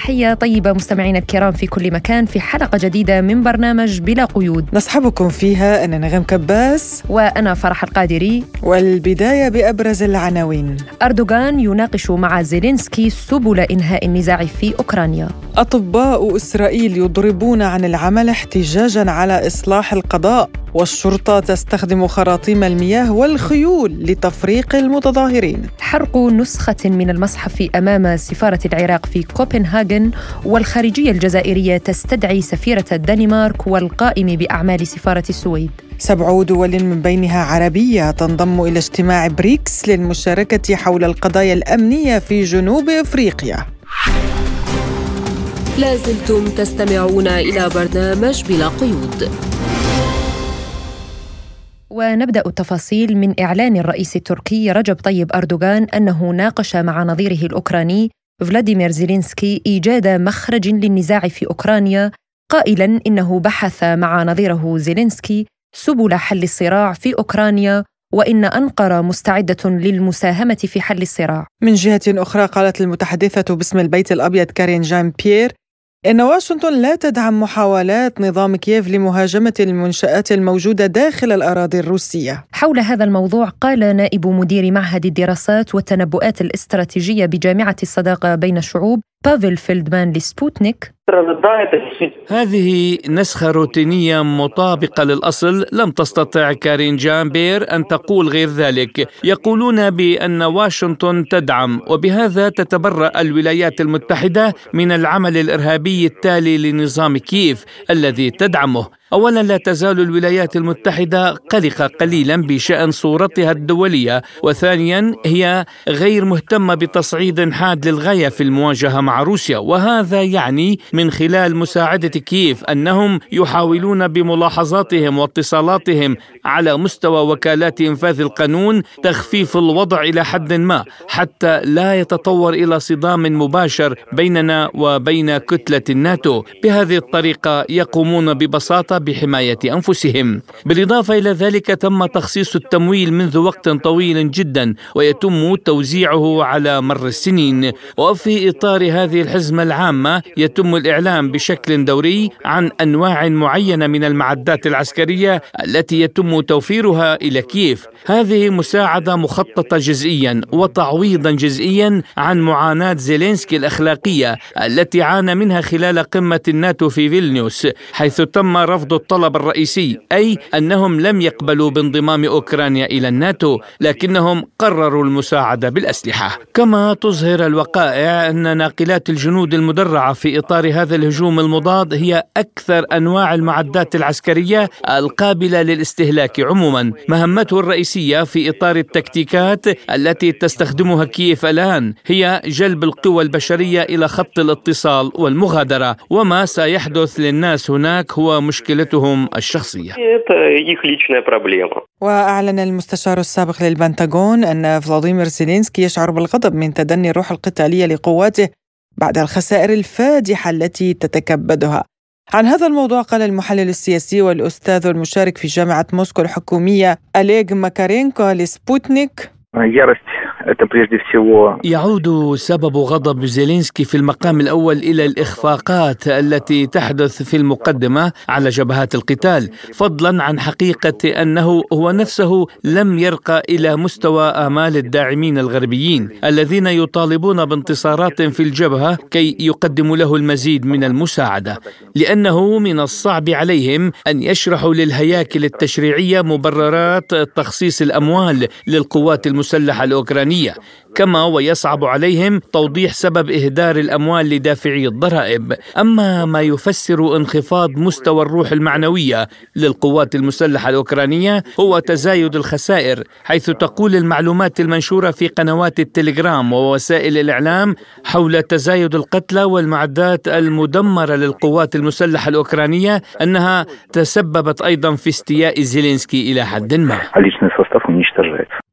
تحية طيبة مستمعينا الكرام في كل مكان في حلقة جديدة من برنامج بلا قيود. نصحبكم فيها أنا نغم كباس. وأنا فرح القادري. والبداية بأبرز العناوين. أردوغان يناقش مع زيلينسكي سبل إنهاء النزاع في أوكرانيا. أطباء إسرائيل يضربون عن العمل احتجاجا على إصلاح القضاء والشرطة تستخدم خراطيم المياه والخيول لتفريق المتظاهرين. حرق نسخة من المصحف أمام سفارة العراق في كوبنهاغن والخارجية الجزائرية تستدعي سفيرة الدنمارك والقائم بأعمال سفارة السويد. سبع دول من بينها عربية تنضم إلى اجتماع بريكس للمشاركة حول القضايا الأمنية في جنوب أفريقيا. لازلتم تستمعون إلى برنامج بلا قيود. ونبدأ التفاصيل من إعلان الرئيس التركي رجب طيب أردوغان أنه ناقش مع نظيره الأوكراني فلاديمير زيلينسكي إيجاد مخرج للنزاع في أوكرانيا قائلا إنه بحث مع نظيره زيلينسكي سبل حل الصراع في أوكرانيا وإن أنقرة مستعدة للمساهمة في حل الصراع. من جهة أخرى قالت المتحدثة باسم البيت الأبيض كارين جان بيير إن واشنطن لا تدعم محاولات نظام كييف لمهاجمة المنشآت الموجودة داخل الأراضي الروسية. حول هذا الموضوع قال نائب مدير معهد الدراسات والتنبؤات الاستراتيجية بجامعة الصداقة بين الشعوب بافل فيلدمان لسبوتنيك. هذه نسخة روتينية مطابقة للأصل. لم تستطع كارين جان بير أن تقول غير ذلك. يقولون بأن واشنطن تدعم وبهذا تتبرأ الولايات المتحدة من العمل الإرهابي التالي لنظام كييف الذي تدعمه. اولا لا تزال الولايات المتحدة قلقه قليلا بشأن صورتها الدولية وثانيا هي غير مهتمة بتصعيد حاد للغاية في المواجهة مع روسيا وهذا يعني من خلال مساعدة كييف أنهم يحاولون بملاحظاتهم واتصالاتهم على مستوى وكالات إنفاذ القانون تخفيف الوضع إلى حد ما حتى لا يتطور إلى صدام مباشر بيننا وبين كتلة الناتو. بهذه الطريقة يقومون ببساطة بحماية أنفسهم. بالإضافة إلى ذلك تم تخصيص التمويل منذ وقت طويل جدا ويتم توزيعه على مر السنين. وفي إطار هذه الحزمة العامة يتم الاعلام بشكل دوري عن أنواع معينة من المعدات العسكرية التي يتم توفيرها إلى كييف. هذه مساعدة مخططة جزئيا وتعويضا جزئيا عن معاناة زيلينسكي الأخلاقية التي عانى منها خلال قمة الناتو في فيلنيوس حيث تم رفض رفض الطلب الرئيسي أي أنهم لم يقبلوا بانضمام أوكرانيا إلى الناتو لكنهم قرروا المساعدة بالأسلحة. كما تظهر الوقائع أن ناقلات الجنود المدرعة في إطار هذا الهجوم المضاد هي أكثر أنواع المعدات العسكرية القابلة للاستهلاك عموما. مهمته الرئيسية في إطار التكتيكات التي تستخدمها كييف الآن هي جلب القوى البشرية إلى خط الاتصال والمغادرة. وما سيحدث للناس هناك هو مشكلة مشكلتهم الشخصية. وأعلن المستشار السابق للبنتاغون أن فلاديمير زيلينسكي يشعر بالغضب من تدني الروح القتالية لقواته بعد الخسائر الفادحة التي تتكبدها. عن هذا الموضوع قال المحلل السياسي والأستاذ المشارك في جامعة موسكو الحكومية أليغ ماكارينكو لسبوتنيك. يعود سبب غضب زيلينسكي في المقام الأول إلى الإخفاقات التي تحدث في المقدمة على جبهات القتال فضلا عن حقيقة أنه هو نفسه لم يرقى إلى مستوى آمال الداعمين الغربيين الذين يطالبون بانتصارات في الجبهة كي يقدموا له المزيد من المساعدة لأنه من الصعب عليهم أن يشرحوا للهياكل التشريعية مبررات تخصيص الأموال للقوات المسلحة الأوكرانية. الإيرانية كما ويصعب عليهم توضيح سبب إهدار الأموال لدافعي الضرائب. أما ما يفسر انخفاض مستوى الروح المعنوية للقوات المسلحة الأوكرانية هو تزايد الخسائر حيث تقول المعلومات المنشورة في قنوات التليجرام ووسائل الإعلام حول تزايد القتلى والمعدات المدمرة للقوات المسلحة الأوكرانية أنها تسببت أيضا في استياء زيلينسكي إلى حد ما.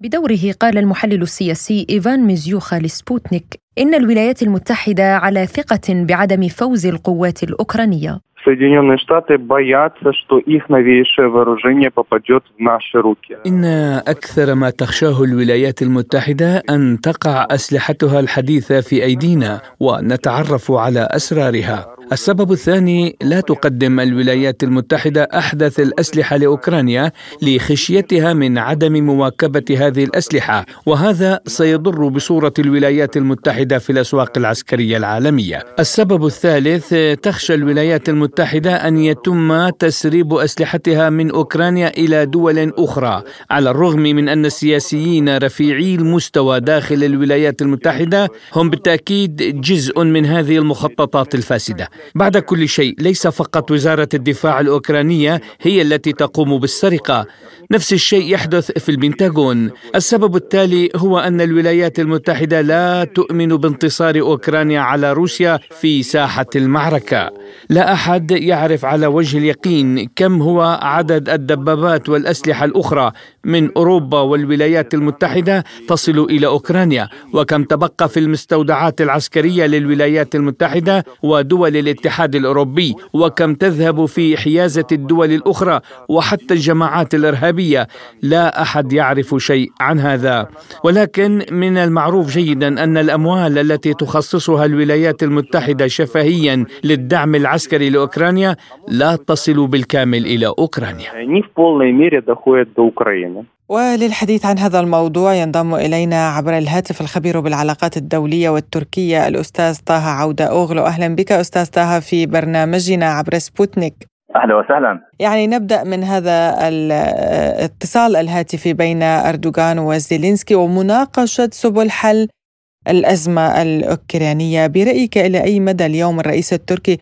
بدوره قال المحلل السياسي إيفان ميزيوخا لسبوتنيك إن الولايات المتحدة على ثقة بعدم فوز القوات الأوكرانية Соединенные Штаты боятся, что их новейшее вооружение попадет в наши руки. إن أكثر ما تخشاه الولايات المتحدة أن تقع أسلحتها الحديثة في أيدينا ونتعرف على أسرارها. السبب الثاني لا تقدم الولايات المتحدة أحدث الأسلحة لأوكرانيا لخشيتها من عدم مواكبة هذه الأسلحة وهذا سيضر بصورة الولايات المتحدة في الأسواق العسكرية العالمية. السبب الثالث تخشى الولايات المتحدة أن يتم تسريب أسلحتها من أوكرانيا إلى دول أخرى على الرغم من أن السياسيين رفيعي المستوى داخل الولايات المتحدة هم بالتأكيد جزء من هذه المخططات الفاسدة. بعد كل شيء ليس فقط وزارة الدفاع الأوكرانية هي التي تقوم بالسرقة. نفس الشيء يحدث في البنتاغون. السبب التالي هو أن الولايات المتحدة لا تؤمن بانتصار أوكرانيا على روسيا في ساحة المعركة. لا أحد يعرف على وجه اليقين كم هو عدد الدبابات والأسلحة الأخرى من أوروبا والولايات المتحدة تصل إلى أوكرانيا وكم تبقى في المستودعات العسكرية للولايات المتحدة ودول الاتحاد الأوروبي وكم تذهب في حيازة الدول الأخرى وحتى الجماعات الإرهابية لا أحد يعرف شيء عن هذا. ولكن من المعروف جيدا أن الأموال التي تخصصها الولايات المتحدة شفهيا للدعم العسكري لأوكرانيا لا تصل بالكامل إلى أوكرانيا. وللحديث عن هذا الموضوع ينضم إلينا عبر الهاتف الخبير بالعلاقات الدولية والتركية الأستاذ طه عودة أوغلو أهلا بك أستاذ طه في برنامجنا عبر سبوتنيك. أهلا وسهلا. يعني نبدأ من هذا الاتصال الهاتفي بين أردوغان وزيلينسكي ومناقشة سبل حل الأزمة الأوكرانية. برأيك إلى أي مدى اليوم الرئيس التركي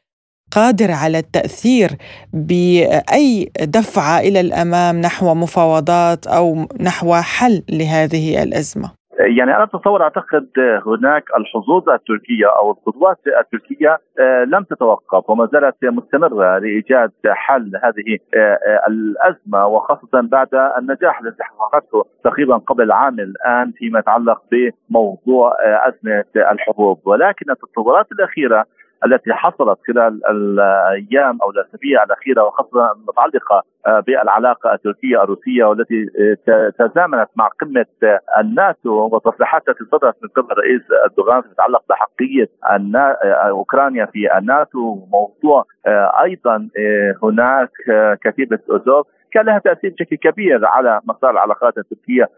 قادر على التأثير بأي دفعة إلى الأمام نحو مفاوضات أو نحو حل لهذه الأزمة؟ يعني أنا أتصور أعتقد هناك الحظوظ التركية أو الخطوات التركية آه، لم تتوقف وما زالت مستمرة لإيجاد حل هذه آه، آه، الأزمة وخاصة بعد النجاح الذي حققته تقريبا قبل عام الآن فيما يتعلق بموضوع أزمة الحبوب ولكن التطورات الأخيرة التي حصلت خلال الأيام أو الأسابيع الأخيرة وخاصة المتعلقة آه، بالعلاقة التركية الروسية والتي آه، تزامنت مع قمة آه، الناتو وتصريحات التي صدرت من قبل الرئيس أردوغان تتعلق بحقيقية أوكرانيا في الناتو. وموضوع أيضا هناك كتيبة اوزوف كان لها تأثير بشكل كبير على مسار العلاقات التركية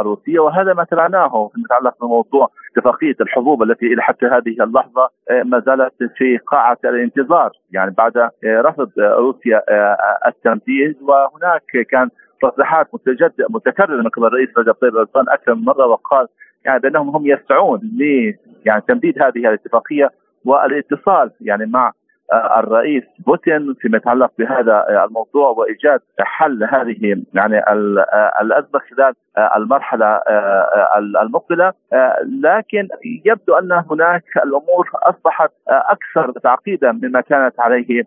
الروسية وهذا ما تابعناه فيما يتعلق بموضوع اتفاقية الحبوب التي إلى حتى هذه اللحظة ما زالت في قاعة الانتظار. يعني بعد رفض روسيا التمديد وهناك كان تصريحات متكررة من قبل الرئيس رجب طيب اردوغان أكثر من مرة وقال يعني بأنهم هم يسعون ل يعني تمديد هذه الاتفاقية والإتصال يعني مع الرئيس بوتين فيما يتعلق بهذا الموضوع وإيجاد حل هذه يعني الأزمة خلال المرحلة المقبلة لكن يبدو أن هناك الأمور أصبحت أكثر تعقيدا مما كانت عليه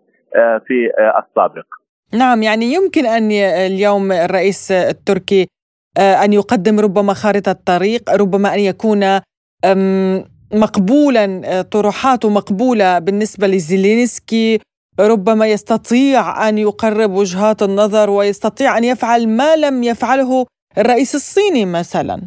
في السابق. نعم يعني يمكن أن اليوم الرئيس التركي أن يقدم ربما خارطة طريق ربما أن يكون مقبولا آه، طروحاته مقبولة بالنسبة لزيلينسكي. ربما يستطيع أن يقرب وجهات النظر ويستطيع أن يفعل ما لم يفعله الرئيس الصيني مثلا.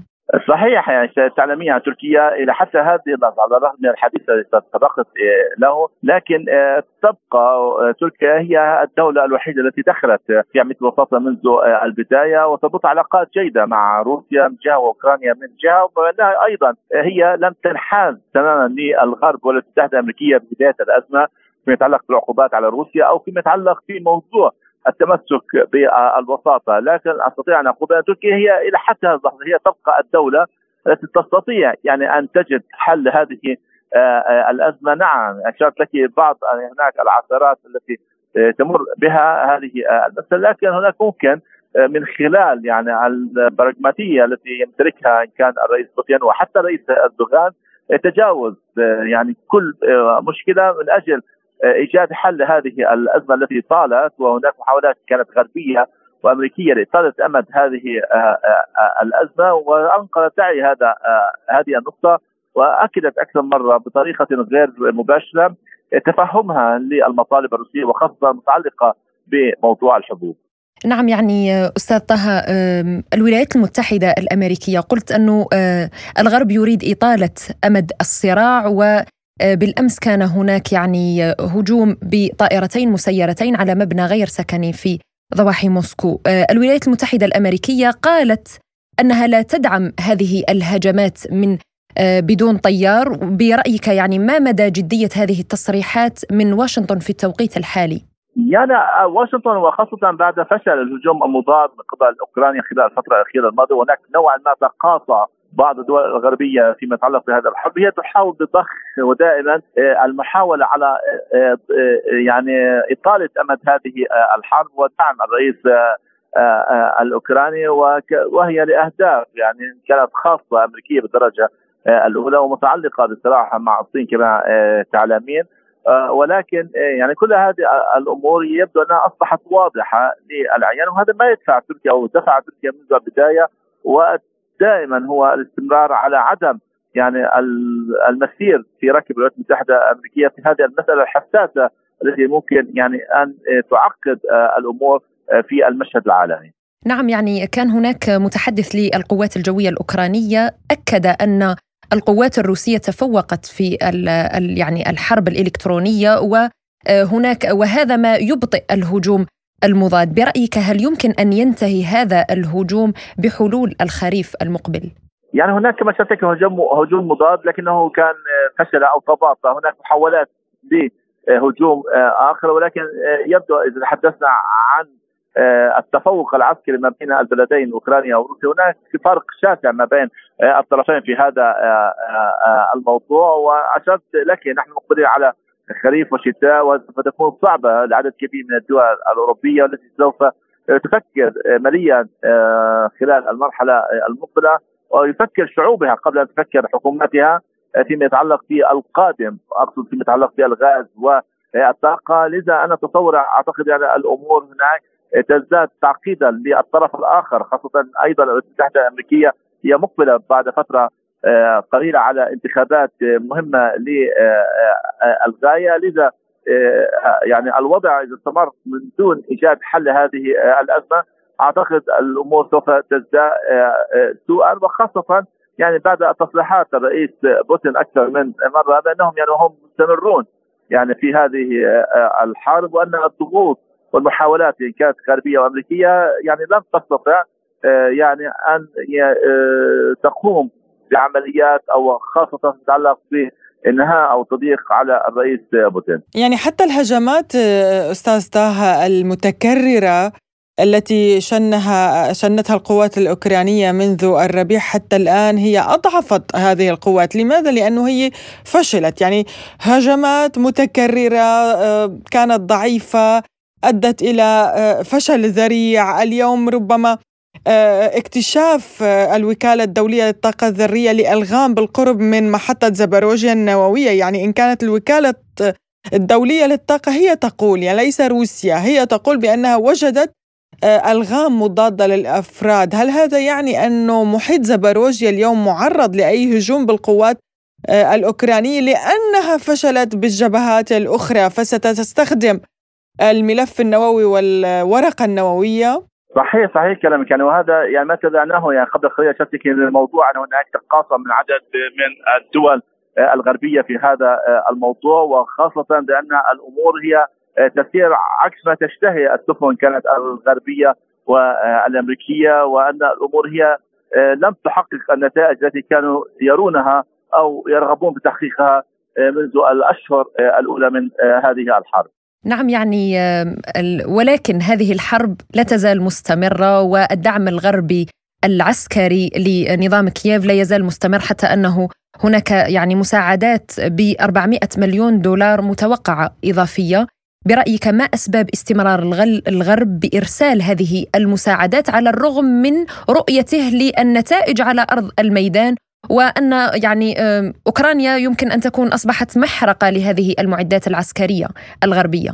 صحيح يعني تعلمين تركيا إلى حتى هذه اللحظة على الرغم من الحديث الذي تطرقت آه، له لكن آه، تبقى آه، تركيا هي الدولة الوحيدة التي دخلت في عملية الوساطه منذ البداية وتربط علاقات جيدة مع روسيا من جهة وأوكرانيا من جهة وانها أيضا هي لم تنحاز تماما للغرب ولا المتحده الأمريكية ببدايه الأزمة فيما يتعلق بالعقوبات على روسيا أو فيما يتعلق في موضوع التمسك بالوساطة لكن أستطيع أن أقول ان تركيا هي إلى حتى هذه اللحظه هي تبقى الدولة التي تستطيع يعني أن تجد حل هذه آه، آه، الأزمة. نعم اشرت لك بعض هناك العثرات التي آه، تمر بها هذه المسألة لكن هناك ممكن من خلال يعني البراغماتية التي يمتلكها إن كان الرئيس بوتين وحتى الرئيس إردوغان تجاوز يعني كل مشكلة من أجل إيجاد حل لهذه الأزمة التي طالت وهناك محاولات كانت غربية وأمريكية لإطالة أمد هذه آه، آه، آه، الأزمة وانقذت تعي هذا هذه النقطة وأكدت أكثر مرة بطريقة غير مباشرة تفهمها للمطالب الروسية وخاصة المتعلقه بموضوع الحبوب. نعم يعني أستاذ طه الولايات المتحدة الأمريكية قلت أنه الغرب يريد إطالة أمد الصراع و بالأمس كان هناك يعني هجوم بطائرتين مسيرتين على مبنى غير سكني في ضواحي موسكو. آه، الولايات المتحدة الأمريكية قالت أنها لا تدعم هذه الهجمات من آه، بدون طيار، برأيك يعني ما مدى جدية هذه التصريحات من واشنطن في التوقيت الحالي؟ يعني واشنطن وخاصة بعد فشل الهجوم المضاد من قبل أوكرانيا خلال الفترة الأخيرة الماضية هناك نوعا ما تقاطع بعض الدول الغربية فيما يتعلق بهذا الحرب هي تحاول بضخ ودائما آه، المحاولة على آه، آه، يعني إطالة أمد هذه الحرب ودعم الرئيس الأوكراني وهي لأهداف يعني كانت خاصة أمريكية بالدرجة الأولى ومتعلقة بالصراع مع الصين كما تعلمين. ولكن يعني كل هذه الأمور يبدو أنها أصبحت واضحة للعيان وهذا ما يدفع تركيا أو دفع تركيا منذ البداية ودائما هو الاستمرار على عدم يعني المسير في ركب الولايات المتحدة الأمريكية في هذه المسألة الحساسة التي ممكن يعني أن تعقد آه، الأمور في المشهد العالمي. نعم يعني كان هناك متحدث للقوات الجوية الأوكرانية أكد أن القوات الروسية تفوقت في يعني الحرب الإلكترونية وهناك وهذا ما يبطئ الهجوم المضاد. برأيك هل يمكن أن ينتهي هذا الهجوم بحلول الخريف المقبل؟ يعني هناك كما شرحت هجوم هجوم مضاد لكنه كان فشل أو تباطأ هناك محاولات لهجوم آخر ولكن يبدو إذا تحدثنا عن آه، التفوق العسكري ما بين البلدين أوكرانيا وروسيا. هناك فرق شاسع ما بين آه، الطرفين في هذا آه، الموضوع. وأشرت لك نحن مقبلين على خريف وشتاء وسوف تكون صعبة لعدد كبير من الدول الأوروبية والتي سوف تفكر ماليا خلال المرحلة المقبلة ويفكر شعوبها قبل أن تفكر حكوماتها فيما يتعلق بالقادم اقصد فيما يتعلق بالغاز والطاقة. لذا أنا أتصور أعتقد يعني الأمور هناك تزداد تعقيدا للطرف الآخر خاصة أيضا الولايات المتحده الأمريكية هي مقبلة بعد فترة آه، قليلة على انتخابات مهمة للغايه لذا آه، يعني الوضع إذا استمر من دون إيجاد حل هذه الأزمة أعتقد الأمور سوف تزداد آه، سوءا. وخاصة يعني بعد تصريحات الرئيس بوتين أكثر من مرة بأنهم يعني هم مستمرون يعني في هذه الحرب وأن الضغوط والمحاولات إن كانت غربية وأمريكية يعني لن تستطع آه، يعني أن آه، تقوم بعمليات أو خاصة تتعلق بإنهاء أو تضييق على الرئيس بوتين. يعني حتى الهجمات آه، أستاذ طه المتكررة التي شنها شنتها القوات الأوكرانية منذ الربيع حتى الآن هي أضعفت هذه القوات، لماذا؟ لأنه هي فشلت، يعني هجمات متكررة كانت ضعيفة أدت إلى آه، فشل ذريع اليوم ربما آه، اكتشاف آه، الوكالة الدولية للطاقة الذرية لألغام بالقرب من محطة زباروجيا النووية. يعني إن كانت الوكالة الدولية للطاقة هي تقول يعني ليس روسيا هي تقول بأنها وجدت ألغام مضادة للأفراد. هل هذا يعني أنه محيط زباروجيا اليوم معرض لأي هجوم بالقوات الأوكرانية؟ لأنها فشلت بالجبهات الأخرى فستستخدم الملف النووي والورقة النووية. صحيح صحيح كلامك. يعني وهذا يعني ما تابعناه يعني قبل قليل اشرت الموضوع. ان هناك تقاصم من عدد من الدول الغربية في هذا الموضوع. وخاصة بأن الأمور هي تسير عكس ما تشتهي السفن كانت الغربية والأمريكية. وأن الأمور هي لم تحقق النتائج التي كانوا يرونها أو يرغبون بتحقيقها منذ الأشهر الأولى من هذه الحرب. نعم يعني ولكن هذه الحرب لا تزال مستمرة والدعم الغربي العسكري لنظام كييف لا يزال مستمر حتى أنه هناك يعني مساعدات ب 400 مليون دولار متوقعة إضافية. برأيك ما أسباب استمرار الغرب بإرسال هذه المساعدات على الرغم من رؤيته للنتائج على أرض الميدان؟ وأن يعني أوكرانيا يمكن أن تكون أصبحت محرقة لهذه المعدات العسكرية الغربية.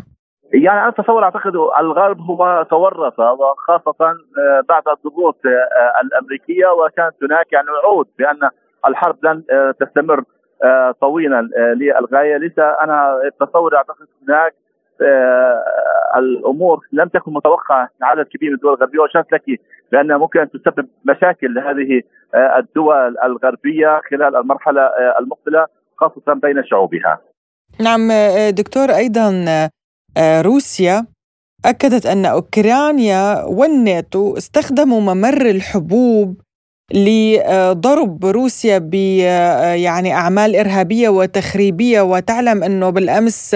يعني أنا أتصور أعتقد الغرب هو تورط وخاصه آه، بعد الضغوط آه، الأمريكية وكانت هناك يعني وعود بأن الحرب لن تستمر طويلا للغاية. لذا أنا تصوري أعتقد هناك الأمور لم تكن متوقعة لعدد كبير من الدول الغربية واشرت لك بانها ممكن ان تسبب مشاكل لهذه الدول الغربية خلال المرحلة المقبلة خاصة بين شعوبها. نعم دكتور أيضا روسيا أكدت أن أوكرانيا والناتو استخدموا ممر الحبوب لضرب روسيا ب يعني أعمال إرهابية وتخريبية وتعلم أنه بالأمس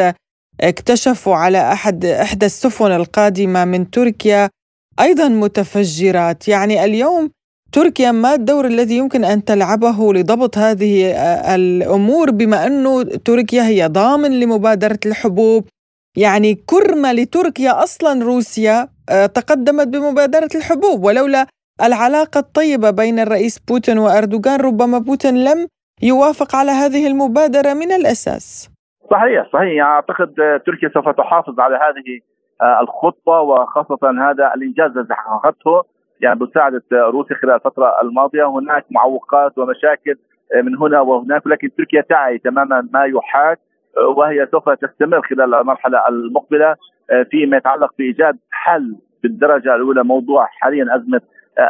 اكتشفوا على أحد إحدى السفن القادمة من تركيا أيضا متفجرات يعني اليوم تركيا ما الدور الذي يمكن أن تلعبه لضبط هذه الأمور بما أنه تركيا هي ضامن لمبادرة الحبوب يعني كرمة لتركيا أصلا روسيا آه، تقدمت بمبادرة الحبوب ولولا العلاقة الطيبة بين الرئيس بوتين وأردوغان ربما بوتين لم يوافق على هذه المبادرة من الأساس. صحيح صحيح. يعني أعتقد تركيا سوف تحافظ على هذه آه، الخطة وخاصة هذا الإنجاز الذي حققته يعني بمساعدة روسيا خلال الفترة الماضية. هناك معوقات ومشاكل آه، من هنا وهناك ولكن تركيا تعي تماما ما يحاك آه، وهي سوف تستمر خلال المرحلة المقبلة فيما يتعلق بإيجاد حل بالدرجة الأولى موضوع حاليا أزمة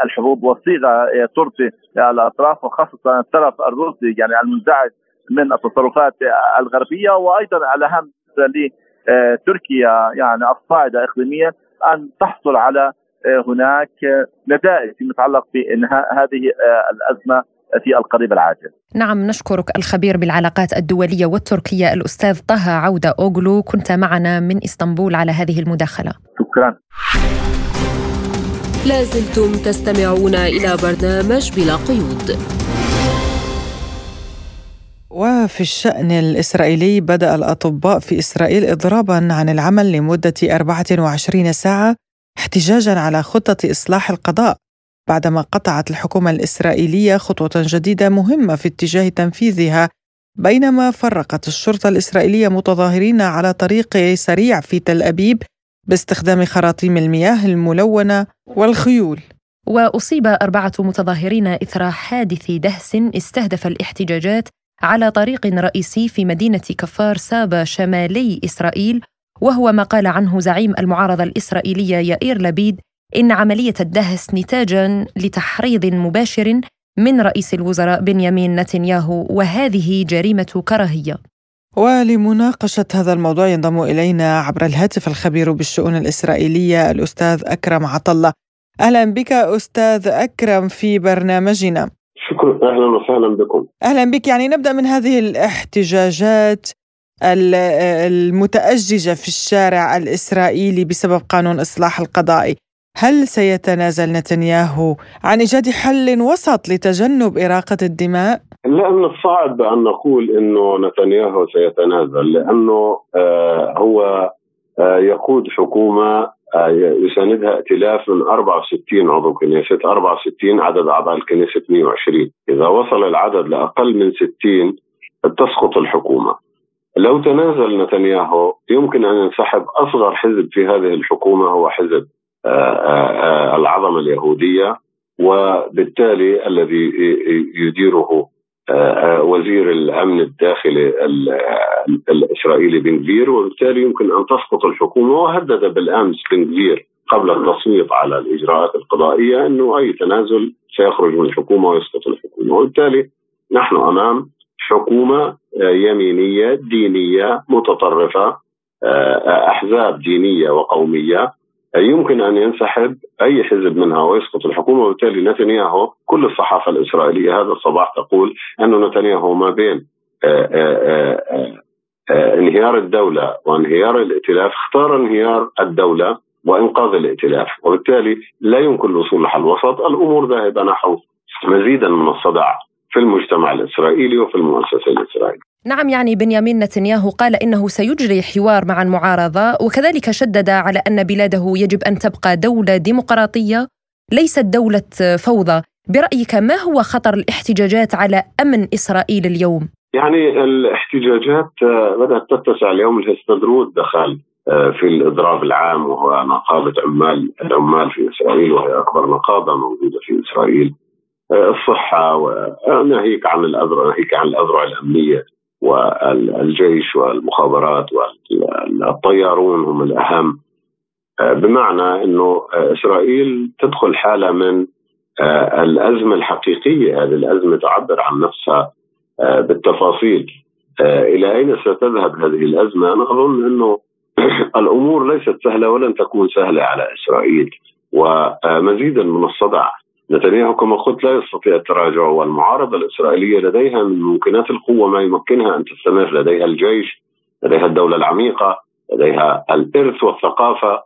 الحبوب وصيغه ترضي الأطراف وخاصة الطرف الروسي يعني المنزعج من التصرفات الغربية وأيضا الاهم لتركيا يعني الصاعدة اقليميا أن تحصل على هناك نتائج فيما يتعلق بإنهاء هذه الأزمة في القريب العاجل. نعم نشكرك الخبير بالعلاقات الدولية والتركية الأستاذ طه عودة أوغلو كنت معنا من إسطنبول على هذه المداخلة. شكرا. لازلتم تستمعون إلى برنامج بلا قيود. وفي الشأن الإسرائيلي بدأ الأطباء في إسرائيل إضرابا عن العمل لمدة 24 ساعة احتجاجا على خطة إصلاح القضاء بعدما قطعت الحكومة الإسرائيلية خطوة جديدة مهمة في اتجاه تنفيذها بينما فرقت الشرطة الإسرائيلية متظاهرين على طريق سريع في تل أبيب باستخدام خراطيم المياه الملونة والخيول. وأصيب أربعة متظاهرين إثر حادث دهس استهدف الاحتجاجات على طريق رئيسي في مدينة كفار سابا شمالي إسرائيل وهو ما قال عنه زعيم المعارضة الإسرائيلية يائير لبيد إن عملية الدهس نتاجا لتحريض مباشر من رئيس الوزراء بنيامين نتنياهو وهذه جريمة كراهية. ولمناقشة هذا الموضوع ينضم إلينا عبر الهاتف الخبير بالشؤون الإسرائيلية الأستاذ أكرم عطلة أهلا بك أستاذ أكرم في برنامجنا. شكرا أهلا وسهلا بكم. أهلا بك. يعني نبدأ من هذه الاحتجاجات المتأججة في الشارع الإسرائيلي بسبب قانون إصلاح القضائي هل سيتنازل نتنياهو عن إيجاد حل وسط لتجنب إراقة الدماء؟ لا من الصعب أن نقول أنه نتنياهو سيتنازل لأنه آه هو آه يقود حكومة يساندها ائتلاف من 64 عضو كنيسة 64 عدد أعضاء الكنيسة 120 إذا وصل العدد لأقل من 60 تسقط الحكومة. لو تنازل نتنياهو يمكن أن ينسحب. أصغر حزب في هذه الحكومة هو حزب آه، آه، العظمة اليهودية وبالتالي الذي يديره وزير الأمن الداخلي الإسرائيلي بن جفير وبالتالي يمكن أن تسقط الحكومة وهدد بالأمس بن جفير قبل التصويت على الإجراءات القضائية أنه أي تنازل سيخرج من الحكومة ويسقط الحكومة. وبالتالي نحن أمام حكومة يمينية دينية متطرفة أحزاب دينية وقومية. يمكن أن ينسحب أي حزب منها ويسقط الحكومة وبالتالي نتنياهو كل الصحافة الإسرائيلية هذا الصباح تقول أن نتنياهو ما بين آآ آآ آآ انهيار الدولة وانهيار الائتلاف اختار انهيار الدولة وإنقاذ الائتلاف وبالتالي لا يمكن الوصول لحل وسط الأمور ذاهبة نحو مزيدا من الصدع في المجتمع الإسرائيلي وفي المؤسسة الإسرائيلية. نعم يعني بنيامين نتنياهو قال إنه سيجري حوار مع المعارضة وكذلك شدد على أن بلاده يجب أن تبقى دولة ديمقراطية ليست دولة فوضى. برأيك ما هو خطر الاحتجاجات على أمن إسرائيل اليوم؟ يعني الاحتجاجات بدأت تتسع اليوم الهستدرود دخل آه، في الإضراب العام وهو نقابة عمال العمال في إسرائيل وهي أكبر نقابة موجودة في إسرائيل. الصحة وناهيك عن الأذرع ناهيك عن الأذرع الأمنية. والجيش والمخابرات والطيارون هم الأهم. بمعنى إنه إسرائيل تدخل حالة من الأزمة الحقيقية. هذه الأزمة تعبر عن نفسها بالتفاصيل. إلى أين ستذهب هذه الأزمة؟ أنا أظن إنه الأمور ليست سهلة ولن تكون سهلة على إسرائيل. ومزيدا من الصدع نتنياهو كما قلت لا يستطيع التراجع والمعارضة الإسرائيلية لديها من ممكنات القوة ما يمكنها أن تستمر لديها الجيش لديها الدولة العميقة لديها الإرث والثقافة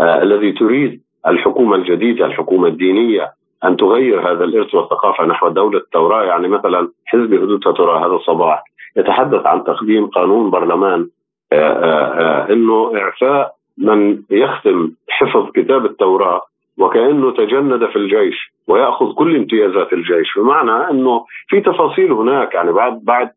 آه الذي تريد الحكومة الجديدة الحكومة الدينية أن تغير هذا الإرث والثقافة نحو دولة التوراة. يعني مثلا حزب حدود توراه هذا الصباح يتحدث عن تقديم قانون برلمان آه آه, آه، إنه إعفاء من يختم حفظ كتاب التوراة وكأنه تجند في الجيش ويأخذ كل امتيازات الجيش. بمعنى أنه في تفاصيل هناك يعني بعد بعد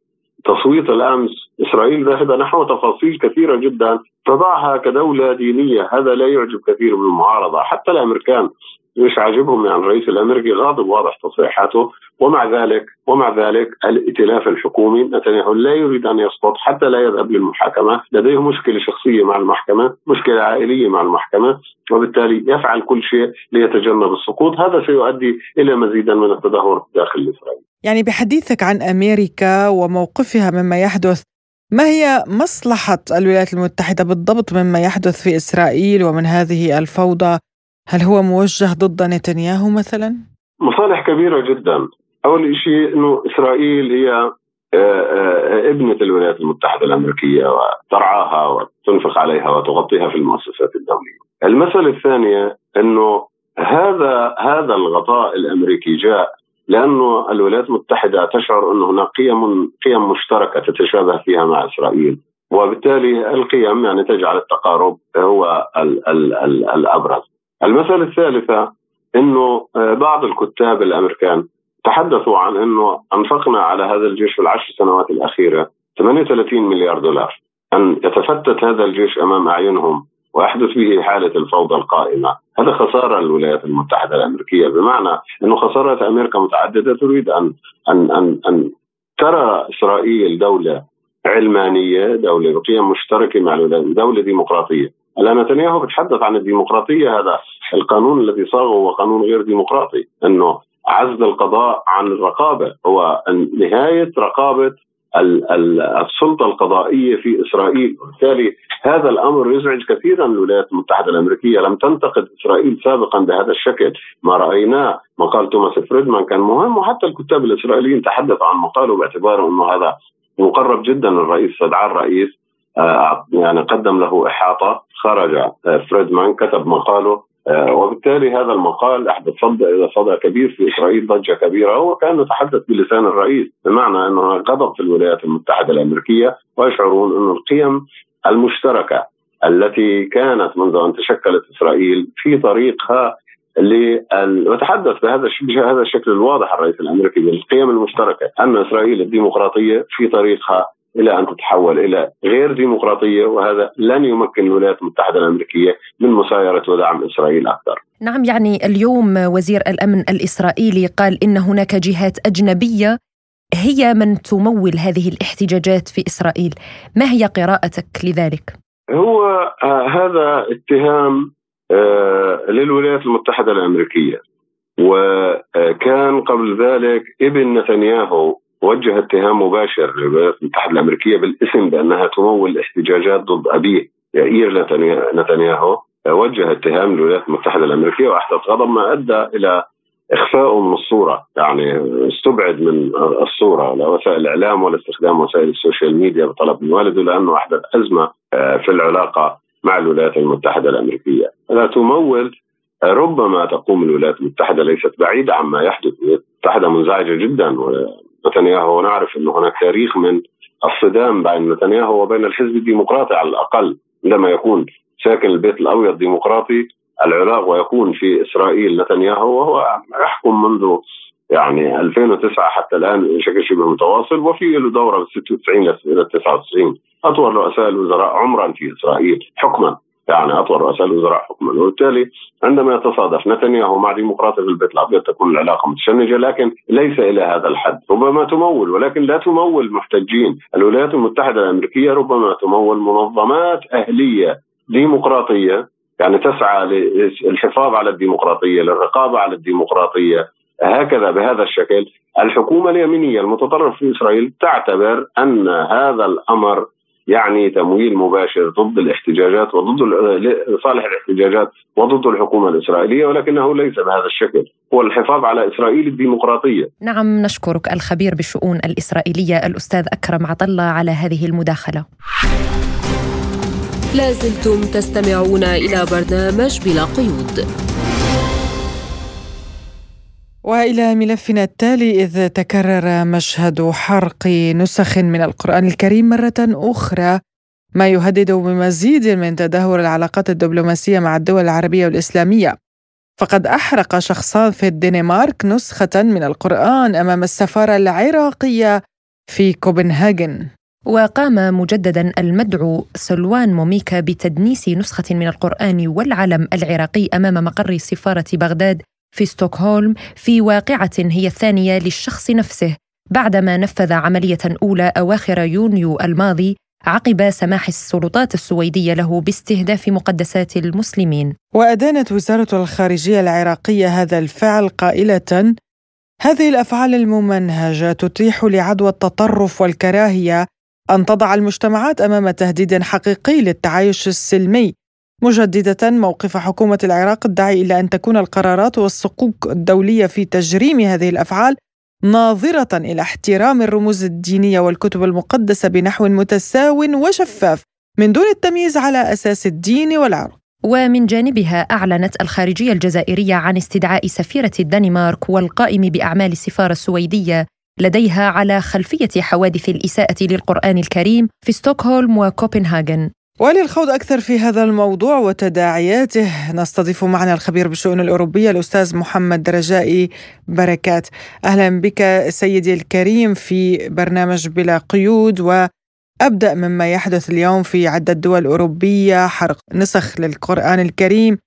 تصويت الأمس إسرائيل ذاهبه نحو تفاصيل كثيرة جدا تضعها كدولة دينية. هذا لا يعجب كثير من المعارضه حتى الأمريكان. مش عاجبهم يعني الرئيس الأمريكي غاضب واضح تصريحاته. ومع ذلك ومع ذلك الائتلاف الحكومي نتنياهو لا يريد أن يسقط حتى لا يذهب للمحاكمة، لديه مشكلة شخصية مع المحكمة، مشكلة عائلية مع المحكمة، وبالتالي يفعل كل شيء ليتجنب السقوط، هذا سيؤدي إلى مزيدا من التدهور داخل إسرائيل. يعني بحديثك عن أمريكا وموقفها مما يحدث ما هي مصلحة الولايات المتحدة بالضبط مما يحدث في إسرائيل ومن هذه الفوضى؟ هل هو موجه ضد نتنياهو مثلا؟ مصالح كبيرة جدا. أول شيء أنه إسرائيل هي آه، آه، ابنة الولايات المتحدة الأمريكية وترعاها وتنفق عليها وتغطيها في المؤسسات الدولية. المسألة الثانية أنه هذا هذا الغطاء الأمريكي جاء لأنه الولايات المتحدة تشعر أن هناك قيم قيم مشتركة تتشابه فيها مع إسرائيل. وبالتالي القيم يعني تجعل التقارب هو ال ال ال الأبرز. المسألة الثالثة أنه آه، بعض الكتاب الأمريكان تحدثوا عن أنه أنفقنا على هذا الجيش في العشر سنوات الأخيرة 38 مليار دولار. أن يتفتت هذا الجيش أمام أعينهم ويحدث به حالة الفوضى القائمة. هذا خسارة للولايات المتحدة الأمريكية. بمعنى أنه خسارات أمريكا متعددة تريد أن أن أن, أن ترى إسرائيل دولة علمانية دولة بقيم مشتركة مع الولايات دولة ديمقراطية. الان نتنياهو بتحدث عن الديمقراطية هذا. القانون الذي صاغه هو قانون غير ديمقراطي إنه عزل القضاء عن الرقابة. هو نهاية رقابة السلطة القضائية في إسرائيل، وبالتالي هذا الأمر يزعج كثيرا الولايات المتحدة الأمريكية، لم تنتقد إسرائيل سابقا بهذا الشكل، ما رايناه مقال توماس فريدمان كان مهم وحتى الكتاب الإسرائيليين تحدثوا عن مقاله باعتباره إنه هذا مقرب جدا. للرئيس استدعى الرئيس يعني قدم له إحاطة خرج آه، فريدمان كتب مقاله آه، وبالتالي هذا المقال أحدث صدى صدى كبير في إسرائيل ضجة كبيرة وكان يتحدث بلسان الرئيس بمعنى أنه غضب في الولايات المتحدة الأمريكية ويشعرون انه القيم المشتركة التي كانت منذ أن تشكلت إسرائيل في طريقها وتحدث بهذا بهذا الشكل الواضح الرئيس الأمريكي بالقيم المشتركة أن إسرائيل الديمقراطية في طريقها إلى أن تتحول إلى غير ديمقراطية وهذا لن يمكن الولايات المتحدة الأمريكية من مسايرة ودعم إسرائيل أكثر. نعم يعني اليوم وزير الأمن الإسرائيلي قال إن هناك جهات أجنبية هي من تمول هذه الاحتجاجات في إسرائيل، ما هي قراءتك لذلك؟ هو آه هذا اتهام آه للولايات المتحدة الأمريكية وكان قبل ذلك ابن نتنياهو وجه اتهام مباشر للولايات المتحده الأمريكية بالاسم بأنها تمول احتجاجات ضد أبيه يائير نتنياهو. وجه اتهام للولايات المتحدة الأمريكية وأحدث غضب ما أدى إلى اخفائه من الصورة. يعني استبعد من الصورة لا وسائل الإعلام ولا استخدام وسائل ال social media بطلب من والده لأنه أحدث أزمة آه، في العلاقة مع الولايات المتحدة الأمريكية. لا تمول ربما تقوم الولايات المتحدة ليست بعيدة عما يحدث. الولايات المتحده منزعجة جدا نتنياهو ونعرف أن هناك تاريخ من الصدام بين نتنياهو وبين الحزب الديمقراطي على الأقل عندما يكون ساكن البيت الأبيض ديمقراطي العراق ويكون في إسرائيل نتنياهو وهو يحكم منذ يعني 2009 حتى الآن بشكل شبه متواصل وفي له دورة من 96 إلى 99 أطول رؤساء الوزراء عمرا في إسرائيل حكما. يعني أطول رؤساء الوزراء حكما. وبالتالي عندما يتصادف نتنياهو مع ديمقراطي في البيت الأبيض تكون العلاقة متشنجة لكن ليس إلى هذا الحد، ربما تمول ولكن لا تمول محتجين، الولايات المتحدة الأمريكية ربما تمول منظمات أهلية ديمقراطية يعني تسعى للحفاظ على الديمقراطية، للرقابة على الديمقراطية، هكذا بهذا الشكل. الحكومة اليمينية المتطرفه في إسرائيل تعتبر أن هذا الأمر يعني تمويل مباشر ضد الاحتجاجات وضد لصالح الاحتجاجات وضد الحكومة الإسرائيلية ولكنه ليس بهذا الشكل هو الحفاظ على إسرائيل الديمقراطية. نعم نشكرك الخبير بالشؤون الإسرائيلية الأستاذ أكرم عطلة على هذه المداخلة. لازلتم تستمعون إلى برنامج بلا قيود. وإلى ملفنا التالي إذ تكرر مشهد حرق نسخ من القرآن الكريم مرة أخرى ما يهدد بمزيد من تدهور العلاقات الدبلوماسية مع الدول العربية والإسلامية. فقد أحرق شخصان في الدنمارك نسخة من القرآن أمام السفارة العراقية في كوبنهاجن. وقام مجددا المدعو سلوان موميكا بتدنيس نسخة من القرآن والعلم العراقي أمام مقر سفارة بغداد في ستوكهولم في واقعة هي الثانية للشخص نفسه بعدما نفذ عملية أولى أواخر يونيو الماضي عقب سماح السلطات السويدية له باستهداف مقدسات المسلمين. وأدانت وزارة الخارجية العراقية هذا الفعل قائلة: هذه الأفعال الممنهجة تتيح لعدوى التطرف والكراهية أن تضع المجتمعات أمام تهديد حقيقي للتعايش السلمي مجددة موقف حكومة العراق الداعي إلى أن تكون القرارات والصكوك الدولية في تجريم هذه الأفعال ناظرة إلى احترام الرموز الدينية والكتب المقدسة بنحو متساو وشفاف من دون التمييز على أساس الدين والعرق ومن جانبها أعلنت الخارجية الجزائرية عن استدعاء سفيرة الدنمارك والقائم بأعمال السفارة السويدية لديها على خلفية حوادث الإساءة للقرآن الكريم في ستوكهولم وكوبنهاجن. وللخوض أكثر في هذا الموضوع وتداعياته نستضيف معنا الخبير بالشؤون الأوروبية الأستاذ محمد رجائي بركات. أهلا بك سيدي الكريم في برنامج بلا قيود وأبدأ مما يحدث اليوم في عدة دول أوروبية حرق نسخ للقرآن الكريم.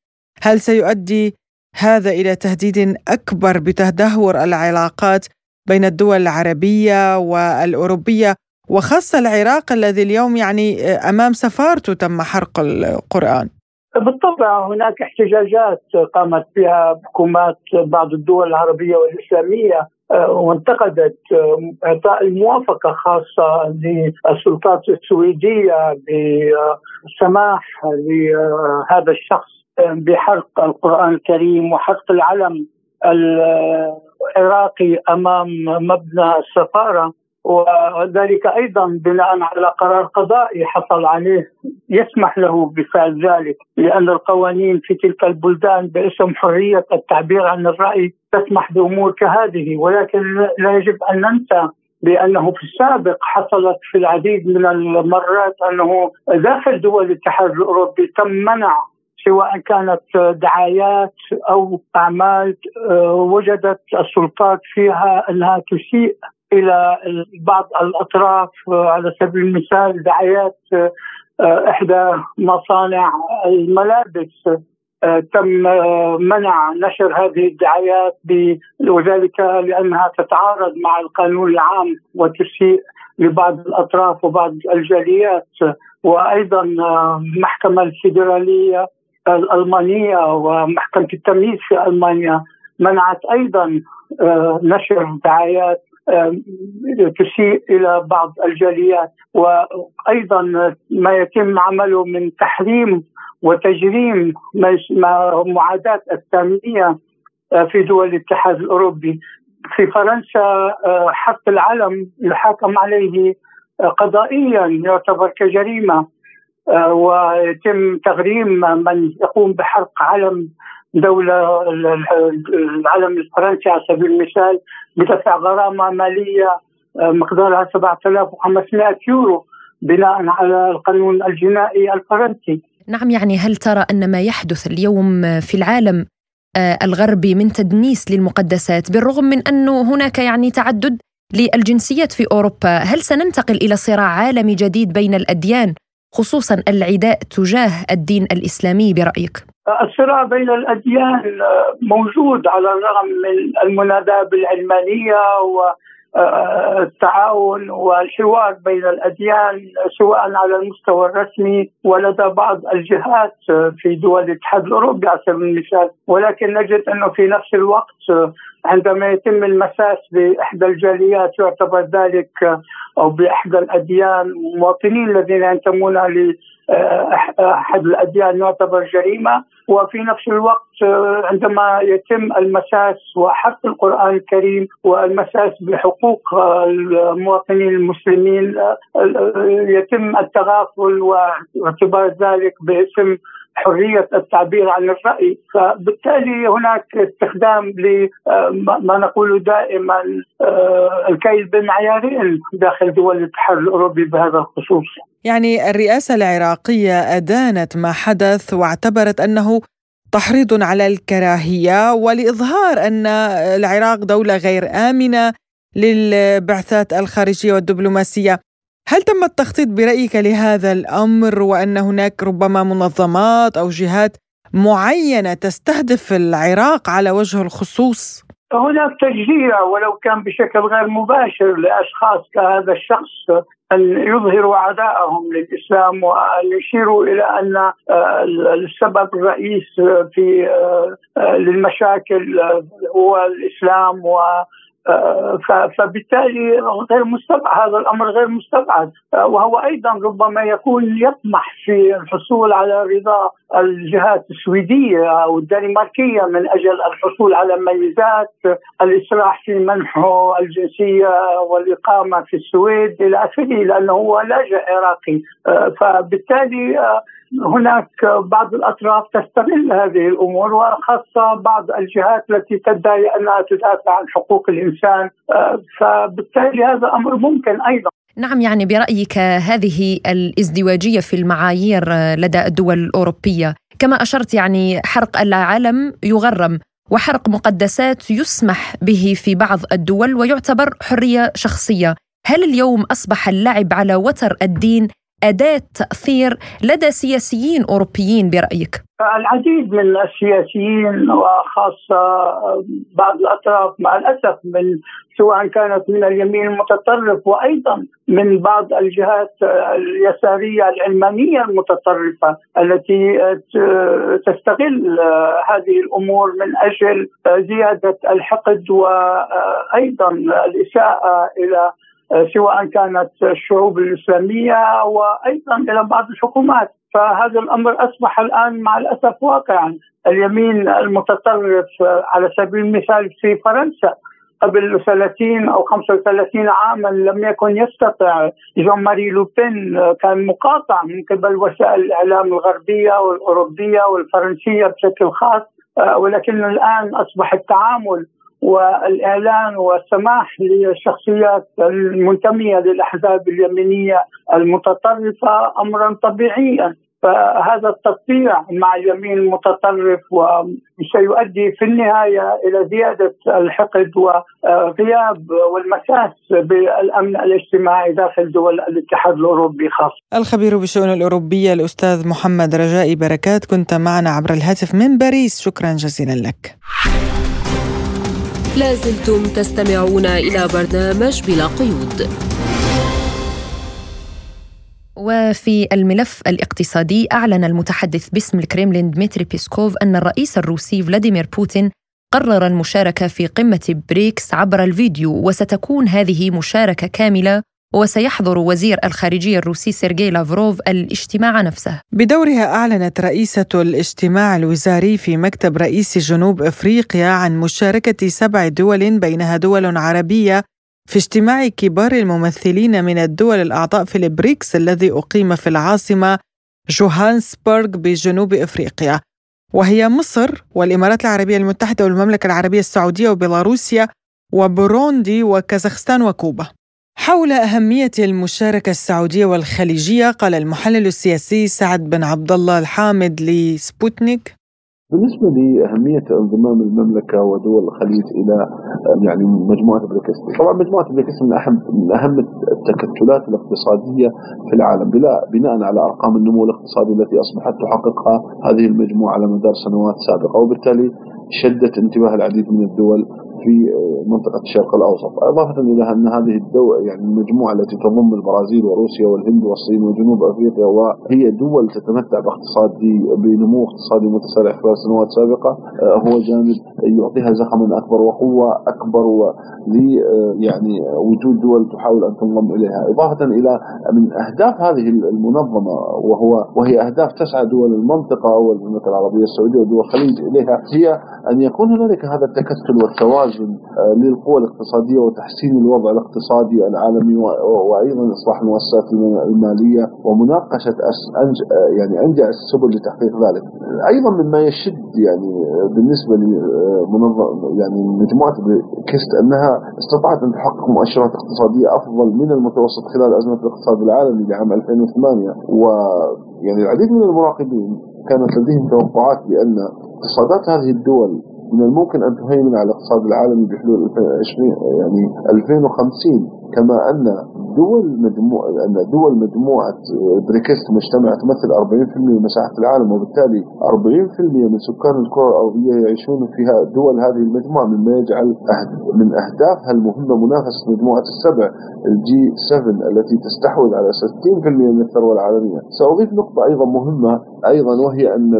هل سيؤدي هذا إلى تهديد أكبر بتدهور العلاقات بين الدول العربية والأوروبية؟ وخاصة العراق الذي اليوم يعني أمام سفارته تم حرق القرآن. بالطبع هناك احتجاجات قامت بها حكومات بعض الدول العربية والإسلامية آه، وانتقدت آه، إعطاء الموافقة خاصة للسلطات السويدية بالسماح لهذا الشخص بحرق القرآن الكريم وحرق العلم العراقي أمام مبنى السفارة. وذلك أيضا بناء على قرار قضائي حصل عليه يسمح له بفعل ذلك لأن القوانين في تلك البلدان باسم حرية التعبير عن الرأي تسمح بأمور كهذه. ولكن لا يجب أن ننسى بأنه في السابق حصلت في العديد من المرات أنه داخل دول الاتحاد الأوروبي تم منع سواء كانت دعايات أو أعمال آه، وجدت السلطات فيها أنها تسيء إلى بعض الأطراف على سبيل المثال دعايات آه، إحدى مصانع الملابس آه، تم منع نشر هذه الدعايات وذلك لأنها تتعارض مع القانون العام وتسيء لبعض الأطراف وبعض الجاليات. وأيضا المحكمه الفيدرالية الألمانية ومحكمة التمييز في ألمانيا منعت أيضا آه، نشر دعايات تسيء إلى بعض الجاليات. وأيضا ما يتم عمله من تحريم وتجريم معاداة الساميه آه، في دول الاتحاد الأوروبي. في فرنسا آه، حق العلم يحاكم عليه آه، قضائيا يعتبر كجريمة. ويتم تغريم من يقوم بحرق علم دولة العلم الفرنسي على سبيل المثال. بدفع غرامة مالية آه، مقدارها 7500 يورو بناء على القانون الجنائي الفرنسي نعم يعني هل ترى أن ما يحدث اليوم في العالم آه، الغربي من تدنيس للمقدسات بالرغم من أنه هناك يعني تعدد للجنسيات في أوروبا هل سننتقل إلى صراع عالمي جديد بين الأديان خصوصا العداء تجاه الدين الإسلامي برأيك؟ الصراع بين الأديان موجود على الرغم من المناداه بالعلمانيه و التعاون والحوار بين الأديان سواء على المستوى الرسمي ولدى بعض الجهات في دول الاتحاد الأوروبي على سبيل المثال. ولكن نجد أنه في نفس الوقت عندما يتم المساس بإحدى الجاليات يعتبر ذلك أو بإحدى الأديان المواطنين الذين ينتمون ل أحد الأديان يعتبر جريمة وفي نفس الوقت عندما يتم المساس وحق القرآن الكريم والمساس بحقوق المواطنين المسلمين يتم التغافل واعتبار ذلك باسم حرية التعبير عن الرأي. فبالتالي هناك استخدام لما نقول دائما الكيل بمعيارين داخل دول الاتحاد الأوروبي بهذا الخصوص. يعني الرئاسة العراقية أدانت ما حدث واعتبرت أنه تحريض على الكراهية ولإظهار أن العراق دولة غير آمنة للبعثات الخارجية والدبلوماسية. هل تم التخطيط برأيك لهذا الأمر وأن هناك ربما منظمات أو جهات معينة تستهدف العراق على وجه الخصوص؟ هناك تشجيع ولو كان بشكل غير مباشر لأشخاص كهذا الشخص أن يظهروا عداءهم للإسلام وان يشيروا إلى أن آه، السبب الرئيس في آه، آه، للمشاكل هو الإسلام و فبالتالي غير مستبعد هذا الأمر غير مستبعد. وهو أيضا ربما يكون يطمح في الحصول على رضا الجهات السويدية أو الدنماركية من أجل الحصول على ميزات الاسراح في منحه الجنسية والإقامة في السويد إلى آخره لأنه هو لاجئ عراقي. فبالتالي هناك بعض الأطراف تستغل هذه الأمور وخاصة بعض الجهات التي تدعي أنها تدافع عن حقوق الإنسان. فبالتالي هذا أمر ممكن أيضا. نعم يعني برأيك هذه الازدواجية في المعايير لدى الدول الأوروبية كما أشرت يعني حرق العلم يغرم وحرق مقدسات يسمح به في بعض الدول ويعتبر حرية شخصية. هل اليوم أصبح اللعب على وتر الدين أداة تأثير لدى سياسيين أوروبيين برأيك؟ العديد من السياسيين وخاصة بعض الأطراف مع الأسف من سواء كانت من اليمين المتطرف وأيضا من بعض الجهات اليسارية العلمانية المتطرفة التي تستغل هذه الأمور من أجل زيادة الحقد وأيضا الإساءة إلى سواء كانت الشعوب الإسلامية وأيضا إلى بعض الحكومات. فهذا الأمر أصبح الآن مع الأسف واقعا. اليمين المتطرف على سبيل المثال في فرنسا قبل 30 أو 35 عاما لم يكن يستطع جون ماري لوبين كان مقاطع من قبل وسائل الإعلام الغربية والأوروبية والفرنسية بشكل خاص. ولكن الآن أصبح التعامل والإعلان والسماح للشخصيات المنتمية للأحزاب اليمينية المتطرفة امرا طبيعيا فهذا التقطيع مع اليمين المتطرف وسيؤدي في النهاية إلى زيادة الحقد وغياب والمساس بالأمن الاجتماعي داخل دول الاتحاد الأوروبي خاصة. الخبير بالشؤون الأوروبية الأستاذ محمد رجائي بركات كنت معنا عبر الهاتف من باريس شكرا جزيلا لك. لازلتم تستمعون إلى برنامج بلا قيود. وفي الملف الاقتصادي أعلن المتحدث باسم الكريملين دمتري بيسكوف أن الرئيس الروسي فلاديمير بوتين قرر المشاركة في قمة بريكس عبر الفيديو وستكون هذه مشاركة كاملة وسيحضر وزير الخارجية الروسي سيرجي لافروف الاجتماع نفسه. بدورها أعلنت رئيسة الاجتماع الوزاري في مكتب رئيس جنوب أفريقيا عن مشاركة سبع دول بينها دول عربية في اجتماع كبار الممثلين من الدول الأعضاء في البريكس الذي أقيم في العاصمة جوهانسبرغ بجنوب أفريقيا. وهي مصر والإمارات العربية المتحدة والمملكة العربية السعودية وبيلاروسيا وبوروندي وكازاخستان وكوبا. حول أهمية المشاركة السعودية والخليجية قال المحلل السياسي سعد بن عبد الله الحامد لسبوتنيك. بالنسبة لأهمية انضمام المملكة ودول الخليج إلى يعني مجموعة بريكس طبعا مجموعة بريكس من أهم من أهم التكتلات الاقتصادية في العالم بناء على أرقام النمو الاقتصادي التي أصبحت تحققها هذه المجموعة على مدار سنوات سابقة وبالتالي شدت انتباه العديد من الدول في منطقة الشرق الأوسط. إضافة إلى أن هذه الدول يعني المجموعة التي تضم البرازيل وروسيا والهند والصين وجنوب أفريقيا وهي دول تتمتع باقتصادي بنمو اقتصادي متسارع خلال سنوات سابقة آه، هو جانب يعطيها زخما أكبر وقوة أكبر ل آه، يعني وجود دول تحاول أن تنضم إليها. إضافة إلى من أهداف هذه المنظمة وهو وهي أهداف تسعى دول المنطقة والمملكة العربية السعودية ودول الخليج إليها هي أن يكون هنالك هذا التكتل والتوازن آه، للقوى الاقتصادية وتحسين الوضع الاقتصادي العالمي وأيضا إصلاح المؤسسات المالية ومناقشة آه، يعني أنجع السبل لتحقيق ذلك. أيضا مما يشد يعني بالنسبة لمنظمة يعني مجموعة كيست أنها استطاعت أن تحقق مؤشرات اقتصادية أفضل من المتوسط خلال أزمة الاقتصاد العالمي لعام 2008 ويعني العديد من المراقبين كانت لديهم توقعات بأن اقتصادات هذه الدول من الممكن أن تهيمن على الاقتصاد العالمي بحلول 2020 يعني 2050 كما أن دول مجموعة أن دول مجموعة بريكس مجتمعة تمثل 40% من مساحة العالم وبالتالي 40% من سكان الكرة الأرضية يعيشون فيها دول هذه المجموعة مما يجعل من أهدافها المهمة منافسة مجموعة السبع ال G 7 التي تستحوذ على 60% من الثروة العالمية. سأضيف نقطة أيضا مهمة أيضا وهي أن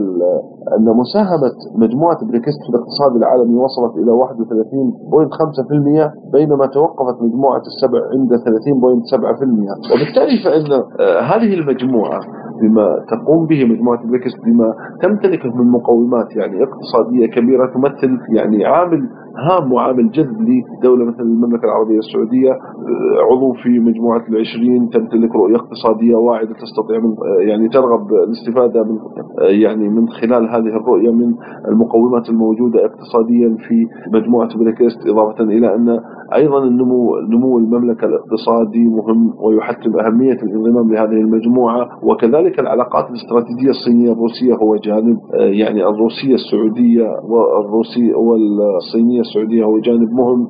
أن مساهمة مجموعة بريكس في الاقتصاد العالمي وصلت إلى 31.5% بينما توقفت مجموعة السبع عند 30.7% وبالتالي فإن آه، هذه المجموعة بما تقوم به مجموعة بريكس بما تمتلكه من مقومات يعني اقتصادية كبيرة تمثل يعني عامل هام وعامل جذب لدولة مثل المملكة العربية السعودية آه، عضو في مجموعة العشرين تمتلك رؤية اقتصادية واعدة تستطيع من آه، يعني ترغب الاستفادة من يعني من خلال هذه الرؤية من المقومات الموجودة اقتصاديا في مجموعة بريكست إضافة إلى أن أيضا النمو نمو المملكة الاقتصادي مهم ويحتم أهمية الانضمام لهذه المجموعة وكذلك العلاقات الاستراتيجية الصينية الروسية هو جانب آه، يعني الروسية السعودية والروسية والصينية السعودية هو جانب مهم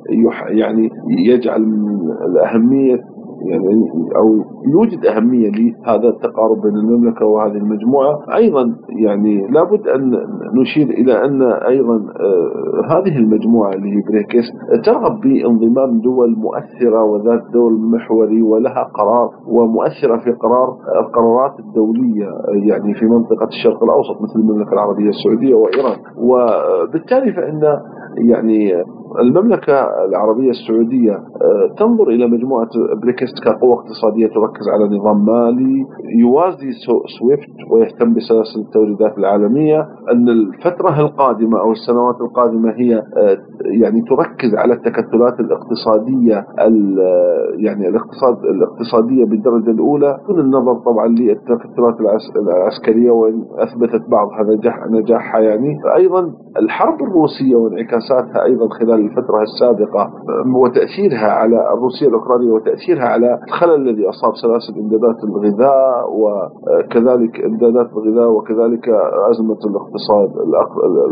يعني يجعل الأهمية يعني أو يوجد أهمية لهذا التقارب بين المملكة وهذه المجموعة، أيضا يعني لابد أن نشير إلى أن أيضا آه هذه المجموعة اللي هي بريكس ترغب بانضمام دول مؤثرة وذات دور محوري ولها قرار ومؤثرة في قرار القرارات الدولية يعني في منطقة الشرق الأوسط مثل المملكة العربية السعودية وإيران، وبالتالي فإن يعني المملكة العربية السعودية آه، تنظر إلى مجموعة بريكس كقوة اقتصادية تركز على نظام مالي يوازي سويفت ويهتم بسلاسل التوريدات العالمية أن الفترة القادمة أو السنوات القادمة هي آه، يعني تركز على التكتلات الاقتصادية يعني الاقتصاد الاقتصادية بالدرجة الأولى. دون النظر طبعا للتكتلات العسكرية وإن أثبتت بعضها نجاح نجاحها يعني. أيضا الحرب الروسية وانعكاساتها أيضا خلال الفترة السابقة وتأثيرها على الروسية الأوكرانية وتأثيرها على الخلل الذي أصاب سلاسل إمدادات الغذاء وكذلك إمدادات الغذاء وكذلك أزمة الاقتصاد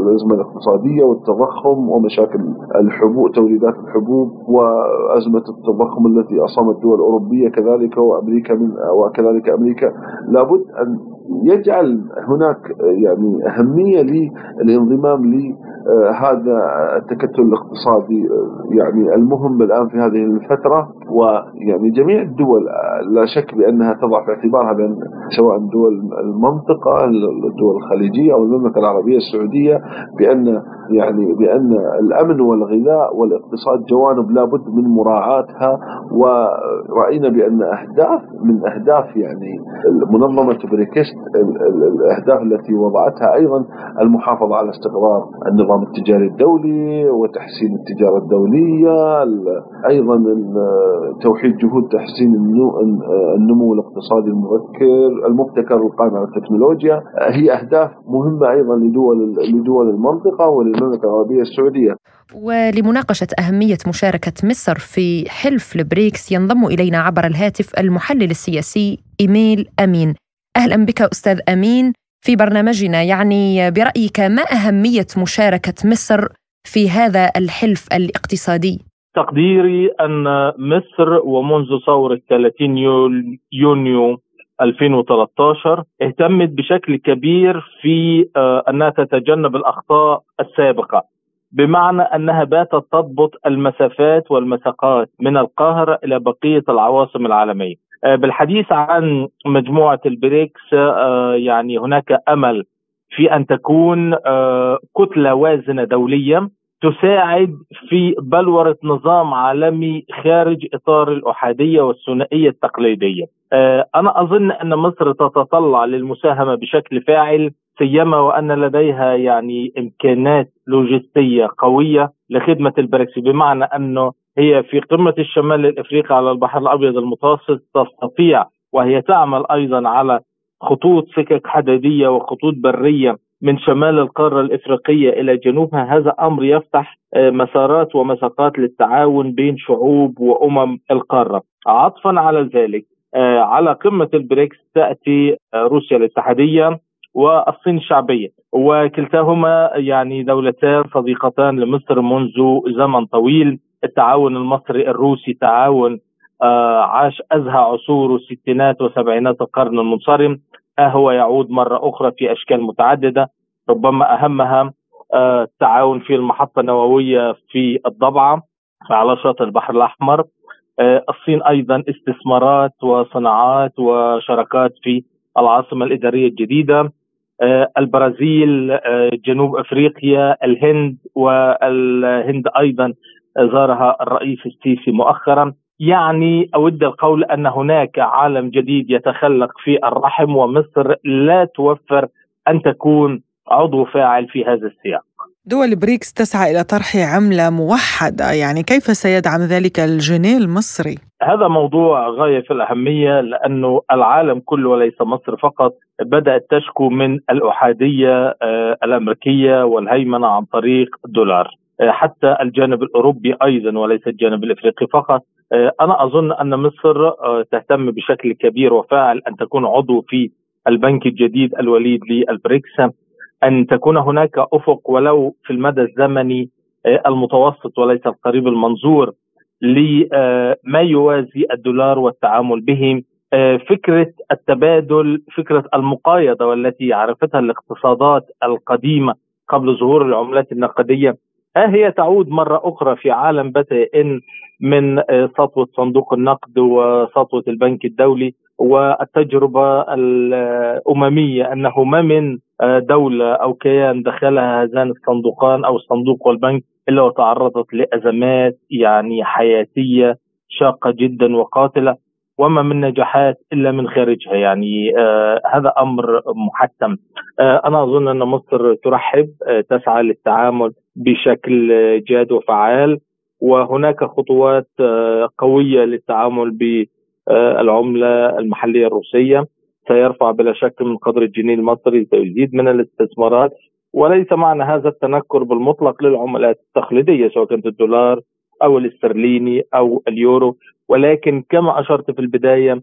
الأزمة الاقتصادية والتضخم ومشاكل الحبوب توريدات الحبوب وأزمة التضخم التي أصابت الدول الأوروبية كذلك وأمريكا من وكذلك أمريكا. لابد أن يجعل هناك يعني أهمية للانضمام لهذا التكتل الاقتصادي يعني المهم الآن في هذه الفترة ويعني جميع الدول لا شك بأنها تضع في اعتبارها بأن سواء دول المنطقة الدول الخليجية أو المملكة العربية السعودية بأن يعني بأن الأمن والغذاء والاقتصاد جوانب لابد من مراعاتها ورأينا بأن أهداف من أهداف يعني منظمة بريكس الأهداف التي وضعتها أيضا المحافظة على استقرار النظام التجاري الدولي وتحسين التجارة الدولية أيضا توحيد جهود تحسين النمو الاقتصادي المبكر المبتكر القائم على التكنولوجيا. هي أهداف مهمة أيضا لدول لدول المنطقة وللمملكة العربية السعودية. ولمناقشة أهمية مشاركة مصر في حلف البريكس ينضم إلينا عبر الهاتف المحلل السياسي إيميل أمين. أهلا بك أستاذ أمين في برنامجنا. يعني برأيك ما أهمية مشاركة مصر في هذا الحلف الاقتصادي؟ تقديري أن مصر ومنذ ثورة 30 يونيو 2013 اهتمت بشكل كبير في آه، أنها تتجنب الأخطاء السابقة. بمعنى أنها باتت تضبط المسافات والمساقات من القاهرة إلى بقية العواصم العالمية. آه، بالحديث عن مجموعة البريكس آه، يعني هناك أمل في أن تكون كتلة وازنة دوليا تساعد في بلورة نظام عالمي خارج إطار الأحادية والثنائية التقليدية. آه، أنا أظن أن مصر تتطلع للمساهمة بشكل فاعل سيما وأن لديها يعني إمكانات لوجستية قوية لخدمة البريكس بمعنى أنه هي في قمة الشمال الإفريقي على البحر الأبيض المتوسط تستطيع وهي تعمل أيضا على خطوط سكك حديدية وخطوط برية من شمال القارة الإفريقية إلى جنوبها هذا أمر يفتح آه، مسارات ومساقات للتعاون بين شعوب وأمم القارة. عطفا على ذلك آه، على قمة البريكس تأتي آه، روسيا الاتحادية والصين الشعبية. وكلتاهما يعني دولتان صديقتان لمصر منذ زمن طويل. التعاون المصري الروسي تعاون عاش أزهى عصور الستينات وسبعينات القرن المنصرم. هو يعود مرة أخرى في أشكال متعددة. ربما أهمها آه، التعاون في المحطة النووية في الضبعة على شاطئ البحر الأحمر. آه، الصين أيضا استثمارات وصناعات وشراكات في العاصمة الإدارية الجديدة. آه، البرازيل جنوب أفريقيا الهند والهند أيضا زارها الرئيس السيسي مؤخرا يعني أود القول أن هناك عالم جديد يتخلق في الرحم ومصر لا توفر أن تكون عضو فاعل في هذا السياق. دول بريكس تسعى إلى طرح عملة موحدة، يعني كيف سيدعم ذلك الجنيه المصري؟ هذا موضوع غاية في الأهمية لأنه العالم كله وليس مصر فقط بدأت تشكو من الأحادية آه، الأمريكية والهيمنة عن طريق الدولار. آه، حتى الجانب الأوروبي أيضا وليس الجانب الأفريقي فقط آه، أنا أظن أن مصر تهتم بشكل كبير وفاعل أن تكون عضو في البنك الجديد الوليد للبريكس أن تكون هناك أفق ولو في المدى الزمني المتوسط وليس القريب المنظور لما يوازي الدولار والتعامل به فكرة التبادل فكرة المقايضة والتي عرفتها الاقتصادات القديمة قبل ظهور العملات النقدية ها هي تعود مرة أخرى في عالم بدء من آه، سطوة صندوق النقد وسطوة البنك الدولي والتجربة الأممية أنه ما من آه، دولة أو كيان دخلها هذان الصندوقان أو الصندوق والبنك إلا وتعرضت لأزمات يعني حياتية شاقة جدا وقاتلة وما من نجاحات إلا من خارجها يعني آه هذا أمر محتم. آه أنا أظن أن مصر ترحب آه تسعى للتعامل بشكل جاد وفعال وهناك خطوات آه قوية للتعامل بالعملة المحلية الروسية. سيرفع بلا شك من قدر الجنيه المصري سيزيد من الاستثمارات وليس معنى هذا التنكر بالمطلق للعملات التقليدية سواء كانت الدولار أو الاسترليني أو اليورو. ولكن كما أشرت في البداية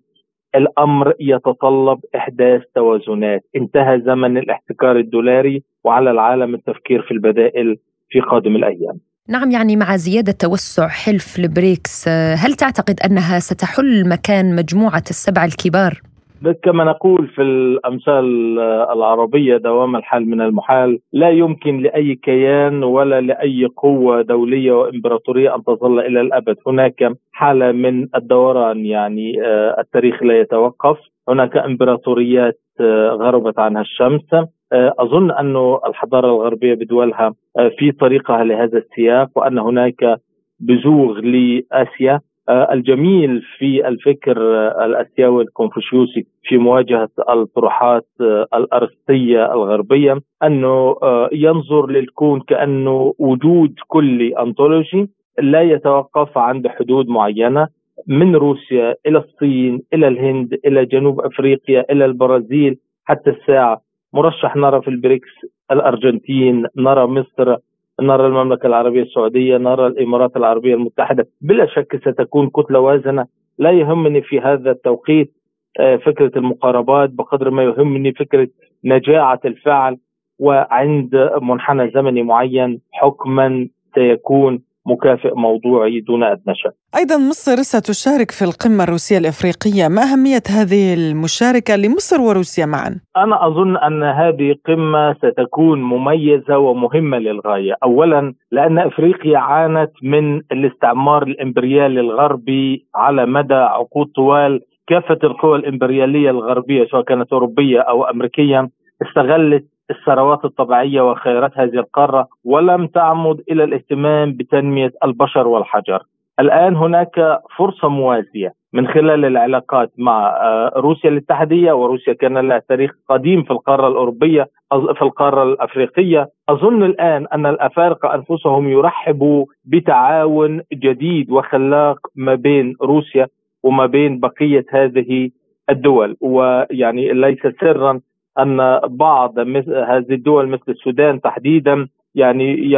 الأمر يتطلب إحداث توازنات. انتهى زمن الاحتكار الدولاري وعلى العالم التفكير في البدائل في قادم الأيام. نعم يعني مع زيادة توسع حلف البريكس هل تعتقد أنها ستحل مكان مجموعة السبع الكبار؟ كما نقول في الأمثال العربية دوام الحال من المحال لا يمكن لأي كيان ولا لأي قوة دولية وإمبراطورية أن تظل إلى الأبد. هناك حالة من الدوران يعني آه، التاريخ لا يتوقف. هناك إمبراطوريات آه، غربت عنها الشمس. آه، أظن أن الحضارة الغربية بدولها في طريقها لهذا السياق وأن هناك بزوغ لآسيا. الجميل في الفكر آه، الأسيوي الكونفوشيوسي في مواجهة الطروحات آه، الارسطيه الغربية أنه ينظر للكون كأنه وجود كلي انطولوجي لا يتوقف عند حدود معينة من روسيا إلى الصين إلى الهند إلى جنوب أفريقيا إلى البرازيل حتى الساعة. مرشح نرى في البريكس الأرجنتين نرى مصر نرى المملكة العربية السعودية نرى الإمارات العربية المتحدة. بلا شك ستكون كتلة وازنة. لا يهمني في هذا التوقيت فكرة المقاربات بقدر ما يهمني فكرة نجاعة الفعل. وعند منحنى زمني معين حكما سيكون مكافئ موضوعي دون ادنى شك. أيضا مصر ستشارك في القمة الروسية الإفريقية، ما أهمية هذه المشاركة لمصر وروسيا معا؟ أنا أظن أن هذه قمة ستكون مميزة ومهمة للغاية، اولا لأن إفريقيا عانت من الاستعمار الإمبريالي الغربي على مدى عقود طوال كافة القوى الإمبريالية الغربية سواء كانت أوروبية أو أمريكية استغلت الثروات الطبيعية وخيرات هذه القارة ولم تعمد إلى الاهتمام بتنمية البشر والحجر. الآن هناك فرصة موازية من خلال العلاقات مع آه، روسيا الاتحاديه وروسيا كان لها تاريخ قديم في القارة الأوروبية في القارة الأفريقية، أظن الآن أن الأفارقة أنفسهم يرحبوا بتعاون جديد وخلاق ما بين روسيا وما بين بقية هذه الدول ويعني ليس سرا أن بعض هذه الدول مثل السودان تحديدا يعني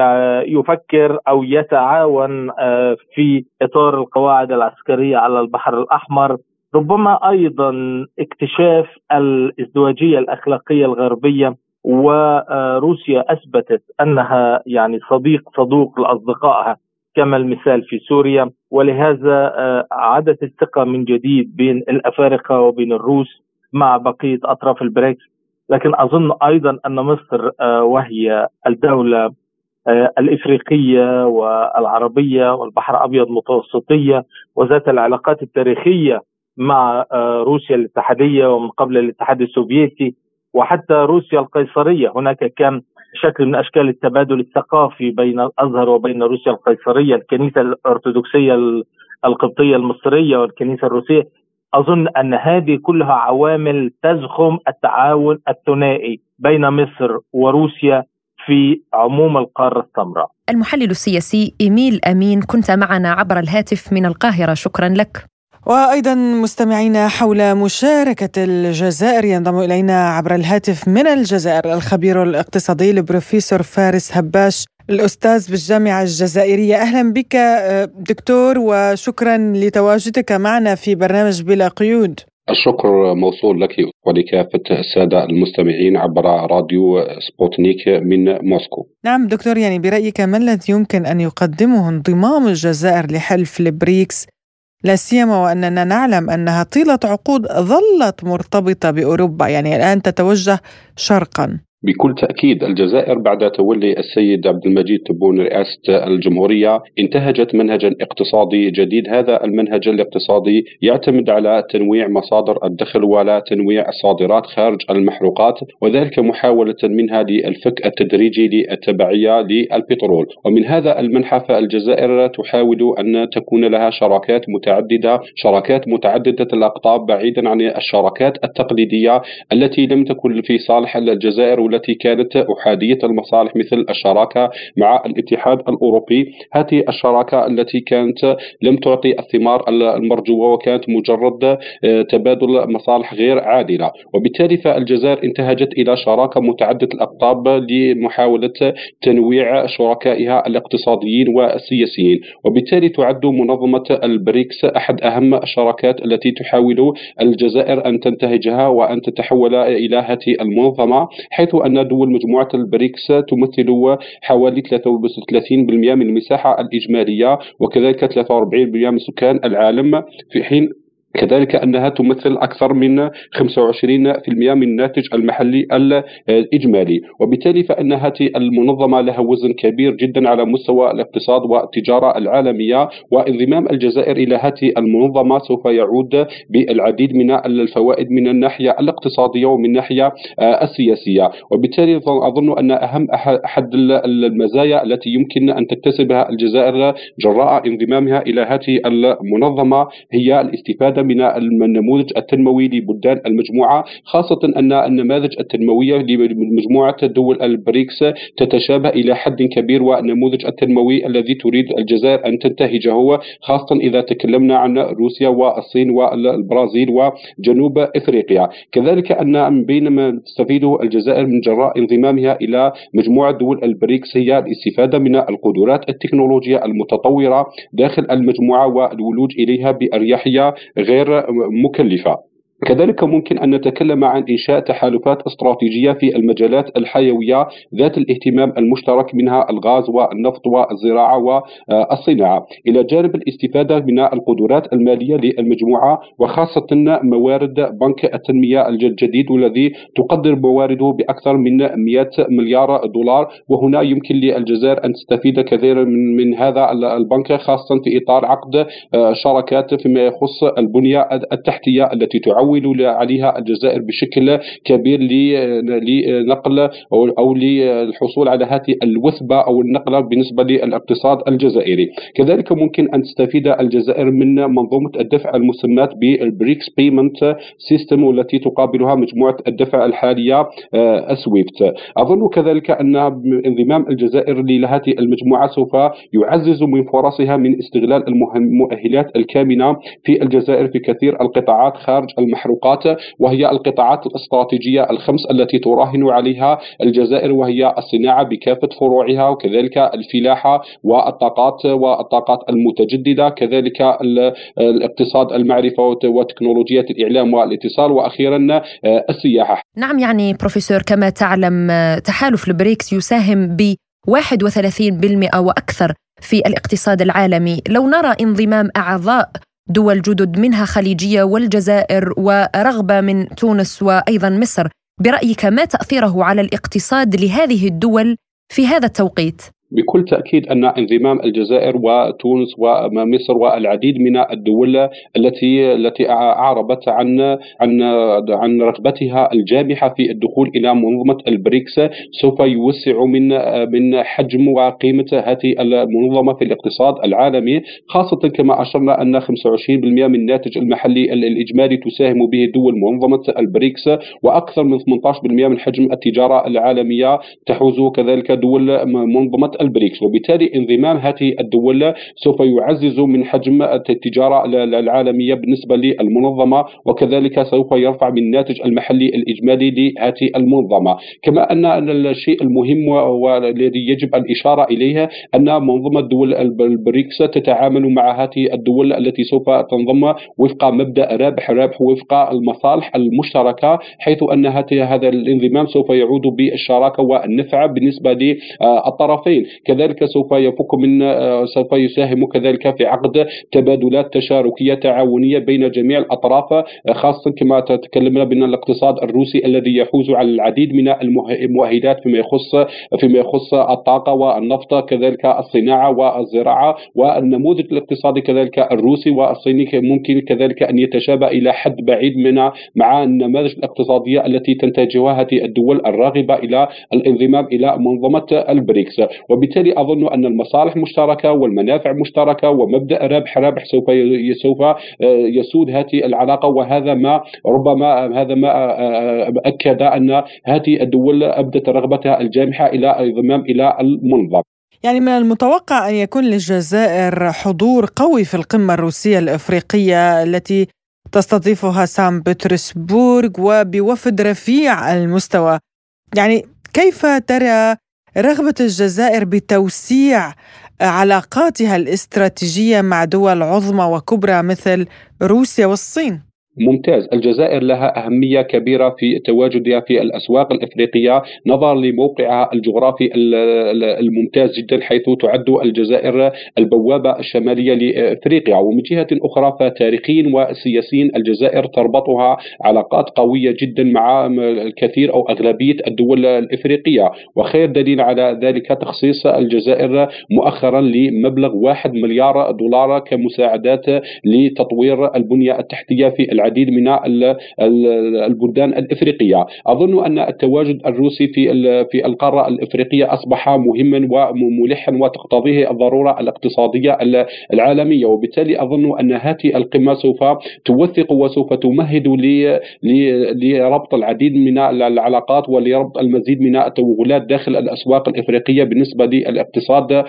يفكر أو يتعاون آه، في إطار القواعد العسكرية على البحر الأحمر ربما أيضا اكتشاف الإزدواجية الأخلاقية الغربية وروسيا أثبتت أنها يعني صديق صدوق لأصدقائها كما المثال في سوريا ولهذا آه، عادت الثقة من جديد بين الأفارقة وبين الروس مع بقية أطراف البريكس. لكن أظن أيضا أن مصر آه، وهي الدولة آه، الإفريقية والعربية والبحر الأبيض المتوسطية وذات العلاقات التاريخية مع آه، روسيا الاتحادية ومن قبل الاتحاد السوفيتي وحتى روسيا القيصرية. هناك كان شكل من أشكال التبادل الثقافي بين الأزهر وبين روسيا القيصرية الكنيسة الأرثوذكسية القبطية المصرية والكنيسة الروسية. أظن أن هذه كلها عوامل تزخم التعاون الثنائي بين مصر وروسيا في عموم القارة السمراء. المحلل السياسي إيميل أمين كنت معنا عبر الهاتف من القاهرة شكرا لك. وأيضا مستمعينا حول مشاركة الجزائر ينضم إلينا عبر الهاتف من الجزائر الخبير الاقتصادي البروفيسور فارس هباش الأستاذ بالجامعة الجزائرية. أهلا بك آه، دكتور وشكرا لتواجدك معنا في برنامج بلا قيود. الشكر موصول لك ولكافة السادة المستمعين عبر راديو سبوتنيك من موسكو. نعم دكتور يعني برأيك ما الذي يمكن أن يقدمه انضمام الجزائر لحلف البريكس؟ لا سيما وأننا نعلم أنها طيلة عقود ظلت مرتبطة بأوروبا يعني الآن تتوجه شرقا. بكل تأكيد الجزائر بعد تولي السيد عبد المجيد تبون رئاسة الجمهورية انتهجت منهجا اقتصادي جديد. هذا المنهج الاقتصادي يعتمد على تنويع مصادر الدخل ولا تنويع الصادرات خارج المحروقات وذلك محاولة منها للفك التدريجي للتبعية للبترول. ومن هذا المنحى فالجزائر تحاول أن تكون لها شراكات متعددة شراكات متعددة الأقطاب بعيدا عن الشراكات التقليدية التي لم تكن في صالح الجزائر التي كانت أحادية المصالح مثل الشراكة مع الاتحاد الأوروبي. هذه الشراكة التي كانت لم تعطي الثمار المرجوة وكانت مجرد آه، تبادل مصالح غير عادلة. وبالتالي فالجزائر انتهجت إلى شراكة متعددة الأقطاب لمحاولة تنويع شركائها الاقتصاديين والسياسيين. وبالتالي تعد منظمة البريكس أحد أهم الشراكات التي تحاول الجزائر أن تنتهجها وأن تتحول إلى هذه المنظمة حيث أن دول مجموعة البريكس تمثل حوالي 33% من المساحة الإجمالية وكذلك 43% من سكان العالم في حين كذلك أنها تمثل أكثر من 25% من الناتج المحلي الإجمالي، وبالتالي فإن هذه المنظمة لها وزن كبير جدا على مستوى الاقتصاد والتجارة العالمية، وانضمام الجزائر إلى هذه المنظمة سوف يعود بالعديد من الفوائد من الناحية الاقتصادية ومن الناحية آه، السياسية، وبالتالي اظن أن أهم أحد المزايا التي يمكن أن تكتسبها الجزائر جراء انضمامها إلى هذه المنظمة هي الاستفادة من النموذج التنموي لبلدان المجموعة خاصة أن النماذج التنموية لمجموعة دول البريكس تتشابه إلى حد كبير والنموذج التنموي الذي تريد الجزائر أن تنتهجه خاصة إذا تكلمنا عن روسيا والصين والبرازيل وجنوب إفريقيا. كذلك أن بين ما تستفيده الجزائر من جراء انضمامها إلى مجموعة دول البريكس هي الاستفادة من القدرات التكنولوجية المتطورة داخل المجموعة والولوج إليها بأريحية غير غير مكلفة. كذلك ممكن أن نتكلم عن إنشاء تحالفات استراتيجية في المجالات الحيوية ذات الاهتمام المشترك منها الغاز والنفط والزراعة والصناعة. إلى جانب الاستفادة من القدرات المالية للمجموعة وخاصة موارد بنك التنمية الجديد والذي تقدر موارده بأكثر من 100 مليار دولار. وهنا يمكن للجزائر أن تستفيد كثيرا من, من هذا البنك خاصة في إطار عقد شراكات فيما يخص البنية التحتية التي تعول تعول عليها الجزائر بشكل كبير لنقل أو للحصول على هذه الوثبة أو النقله بالنسبة للاقتصاد الجزائري. كذلك ممكن أن تستفيد الجزائر من منظومة الدفع المسماة بال BRICS payment system والتي تقابلها مجموعة الدفع الحالية SWIFT. آه، أظن كذلك أن انضمام الجزائر لهذه المجموعة سوف يعزز من فرصها من استغلال المؤهلات الكامنة في الجزائر في كثير القطاعات خارج المحل المحروقات وهي القطاعات الاستراتيجية الخمس التي تراهن عليها الجزائر وهي الصناعة بكافة فروعها وكذلك الفلاحة والطاقات والطاقات المتجددة كذلك الاقتصاد المعرفة وتكنولوجيا الإعلام والاتصال وأخيرا آه، السياحة. نعم يعني بروفيسور كما تعلم آه، تحالف البريكس يساهم ب 31% وأكثر في الاقتصاد العالمي. لو نرى انضمام أعضاء دول جدد منها خليجية والجزائر ورغبة من تونس وأيضا مصر. برأيك ما تأثيره على الاقتصاد لهذه الدول في هذا التوقيت؟ بكل تأكيد أن انضمام الجزائر وتونس ومصر والعديد من الدول التي التي أعربت عن عن عن رغبتها الجامحة في الدخول إلى منظمة البريكس سوف يوسع من من حجم وقيمة هذه المنظمة في الاقتصاد العالمي خاصة كما أشرنا أن 25% من الناتج المحلي الإجمالي تساهم به دول منظمة البريكس وأكثر من 18% من حجم التجارة العالمية تحوز كذلك دول منظمة البريكس وبالتالي انضمام هذه الدول سوف يعزز من حجم التجارة العالمية بالنسبة للمنظمة وكذلك سوف يرفع من الناتج المحلي الإجمالي لهذه المنظمة. كما أن الشيء المهم والذي يجب الإشارة إليه أن منظمة دول البريكس تتعامل مع هذه الدول التي سوف تنضم وفق مبدأ رابح رابح وفق المصالح المشتركة حيث أن هذا الانضمام سوف يعود بالشراكة والنفع بالنسبة للطرفين. كذلك سوف يفك من آه، سوف يساهم كذلك في عقد تبادلات تشاركية تعاونية بين جميع الأطراف آه، خاصة كما تكلمنا بأن الاقتصاد الروسي الذي يحوز على العديد من المؤهلات فيما يخص فيما يخص الطاقة والنفط كذلك الصناعة والزراعة والنموذج الاقتصادي كذلك الروسي والصيني ممكن كذلك أن يتشابه إلى حد بعيد من مع النماذج الاقتصادية التي تنتهجها هذه الدول الراغبة إلى الانضمام إلى منظمة البريكس. وبالتالي أظن أن المصالح مشتركة والمنافع مشتركة ومبدأ ربح ربح سوف سوف آه، يسود هذه العلاقة وهذا ما ربما هذا ما آه، آه، أكد أن هذه الدول أبدت رغبتها الجامحة إلى الانضمام إلى المنظمه يعني من المتوقع أن يكون للجزائر حضور قوي في القمة الروسية الإفريقية التي تستضيفها سان بطرسبورغ وبوفد رفيع المستوى. يعني كيف ترى رغبة الجزائر بتوسيع علاقاتها الاستراتيجية مع دول عظمى وكبرى مثل روسيا والصين. ممتاز. الجزائر لها أهمية كبيرة في تواجدها في الأسواق الإفريقية نظرا لموقعها الجغرافي الممتاز جدا حيث تعد الجزائر البوابة الشمالية لإفريقيا. ومن جهة أخرى فتاريخيا وسياسيا الجزائر تربطها علاقات قوية جدا مع الكثير أو أغلبية الدول الإفريقية. وخير دليل على ذلك تخصيص الجزائر مؤخرا لمبلغ واحد مليار دولار كمساعدات لتطوير البنية التحتية في العالم. العديد من البلدان الإفريقية، أظن أن التواجد الروسي في في القارة الإفريقية أصبح مهما وملحا وتقتضيه الضرورة الاقتصادية العالمية، وبالتالي أظن أن هذه القمة سوف توثق وسوف تمهد لربط العديد من العلاقات ولربط المزيد من التوغلات داخل الأسواق الإفريقية بالنسبة للاقتصاد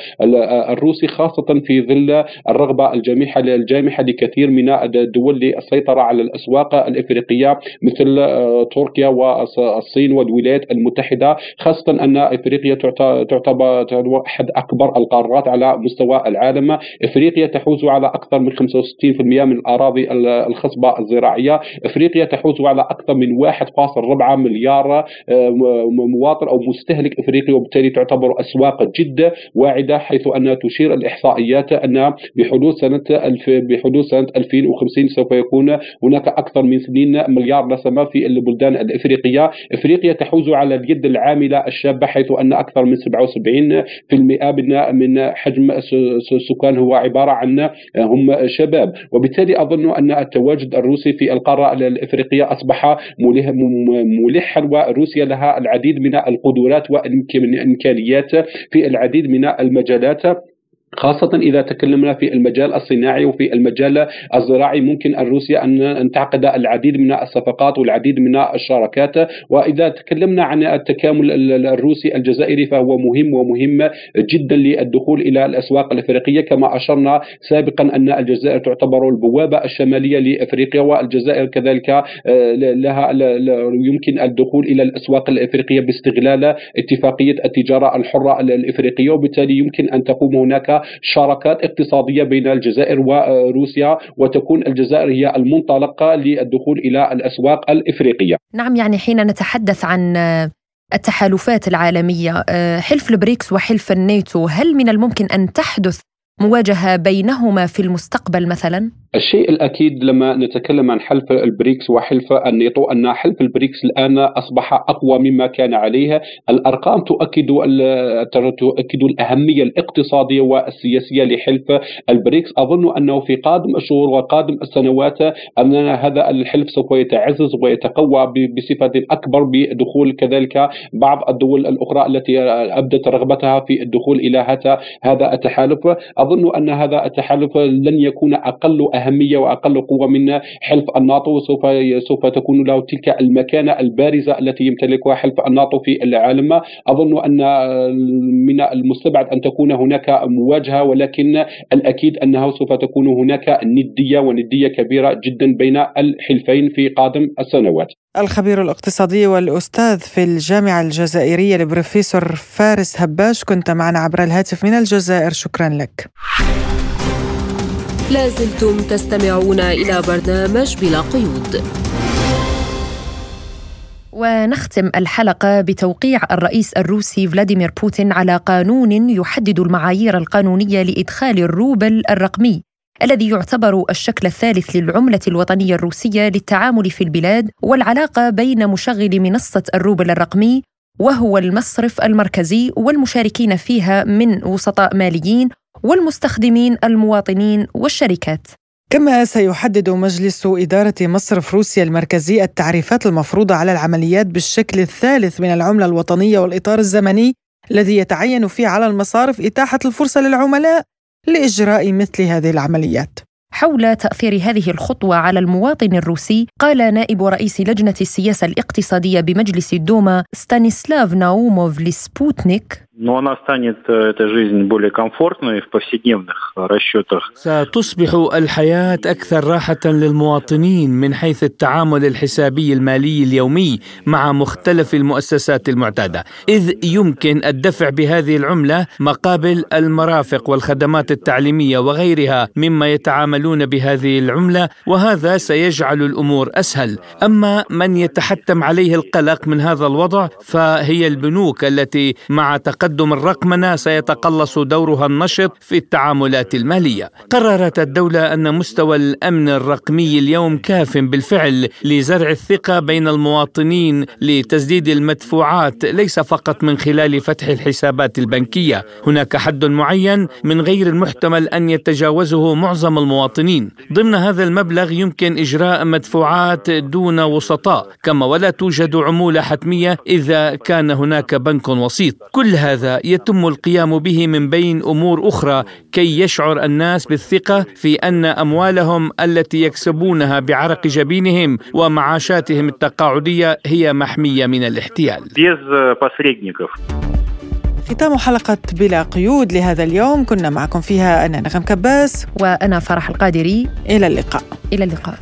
الروسي خاصة في ظل الرغبة الجامحه الجامحة لكثير من الدول للسيطرة على الأسواق الإفريقية مثل تركيا والصين والولايات المتحدة خاصة أن إفريقيا تعتبر أحد أكبر القارات على مستوى العالم. إفريقيا تحوز على أكثر من 65% من الأراضي الخصبة الزراعية. إفريقيا تحوز على أكثر من 1.4 مليار مواطن أو مستهلك إفريقي وبالتالي تعتبر أسواق جد واعدة حيث أن تشير الإحصائيات أن بحدود سنة بحدود سنة 2050 سوف يكون هناك أكثر من 2 مليار نسمه في البلدان الإفريقية، إفريقيا تحوز على اليد العاملة الشابة حيث أن أكثر من 77% من حجم السكان هو عبارة عن هم شباب، وبالتالي أظن أن التواجد الروسي في القارة الإفريقية أصبح ملحا وروسيا لها العديد من القدرات والامكانيات في العديد من المجالات. خاصة إذا تكلمنا في المجال الصناعي وفي المجال الزراعي ممكن روسيا أن تعقد العديد من الصفقات والعديد من الشراكات. وإذا تكلمنا عن التكامل الروسي الجزائري فهو مهم ومهم جدا للدخول إلى الأسواق الأفريقية. كما أشرنا سابقا أن الجزائر تعتبر البوابة الشمالية لأفريقيا والجزائر كذلك آه، لها يمكن الدخول إلى الأسواق الأفريقية باستغلال اتفاقية التجارة الحرة الأفريقية. وبالتالي يمكن أن تقوم هناك شراكات اقتصادية بين الجزائر وروسيا وتكون الجزائر هي المنطلقة للدخول إلى الأسواق الإفريقية. نعم يعني حين نتحدث عن التحالفات العالمية حلف البريكس وحلف الناتو هل من الممكن أن تحدث مواجهة بينهما في المستقبل مثلا؟ الشيء الأكيد لما نتكلم عن حلف البريكس وحلف النيتو أن حلف البريكس الآن أصبح أقوى مما كان عليه، الأرقام تؤكد تؤكد الأهمية الاقتصادية والسياسية لحلف البريكس، أظن أنه في قادم الشهور وقادم السنوات أن هذا الحلف سوف يتعزز ويتقوى بصفة أكبر بدخول كذلك بعض الدول الأخرى التي أبدت رغبتها في الدخول إلى هذا التحالف، أظن أن هذا التحالف لن يكون أقل اهميه وأقل قوة من حلف الناتو سوف سوف تكون له تلك المكانة البارزة التي يمتلكها حلف الناتو في العالم. أظن أن من المستبعد أن تكون هناك مواجهة ولكن الأكيد انه سوف تكون هناك ندية وندية كبيرة جدا بين الحلفين في قادم السنوات. الخبير الاقتصادي والأستاذ في الجامعة الجزائرية البروفيسور فارس هباش كنت معنا عبر الهاتف من الجزائر. شكرا لك. لازلتم تستمعون إلى برنامج بلا قيود. ونختم الحلقة بتوقيع الرئيس الروسي فلاديمير بوتين على قانون يحدد المعايير القانونية لإدخال الروبل الرقمي الذي يعتبر الشكل الثالث للعملة الوطنية الروسية للتعامل في البلاد والعلاقة بين مشغل منصة الروبل الرقمي وهو المصرف المركزي والمشاركين فيها من وسطاء ماليين والمستخدمين المواطنين والشركات كما سيحدد مجلس إدارة مصرف روسيا المركزي التعريفات المفروضة على العمليات بالشكل الثالث من العملة الوطنية والإطار الزمني الذي يتعين فيه على المصارف إتاحة الفرصة للعملاء لإجراء مثل هذه العمليات. حول تأثير هذه الخطوة على المواطن الروسي قال نائب رئيس لجنة السياسة الاقتصادية بمجلس الدوما ستانيسلاف ناوموف لسبوتنيك но она станет э, эта жизнь более комфортной в повседневных расчетах. ستصبح الحياة أكثر راحة للمواطنين من حيث التعامل الحسابي المالي اليومي مع مختلف المؤسسات المعتادة، إذ يمكن الدفع بهذه العملة مقابل المرافق والخدمات التعليمية وغيرها مما يتعاملون بهذه العملة، وهذا سيجعل الأمور أسهل. أما من يتحتم عليه القلق من هذا الوضع فهي البنوك التي مع تقدم تقدم الرقمنه سيتقلص دورها النشط في التعاملات المالية. قررت الدولة أن مستوى الأمن الرقمي اليوم كاف بالفعل لزرع الثقة بين المواطنين لتسديد المدفوعات ليس فقط من خلال فتح الحسابات البنكية، هناك حد معين من غير المحتمل أن يتجاوزه معظم المواطنين. ضمن هذا المبلغ يمكن إجراء مدفوعات دون وسطاء، كما ولا توجد عمولة حتمية إذا كان هناك بنك وسيط. كل هذا هذا يتم القيام به من بين أمور أخرى كي يشعر الناس بالثقة في أن أموالهم التي يكسبونها بعرق جبينهم ومعاشاتهم التقاعدية هي محمية من الاحتيال. ختام حلقة بلا قيود لهذا اليوم. كنا معكم فيها أنا نغم كباس وأنا فرح القادري. إلى اللقاء. إلى اللقاء.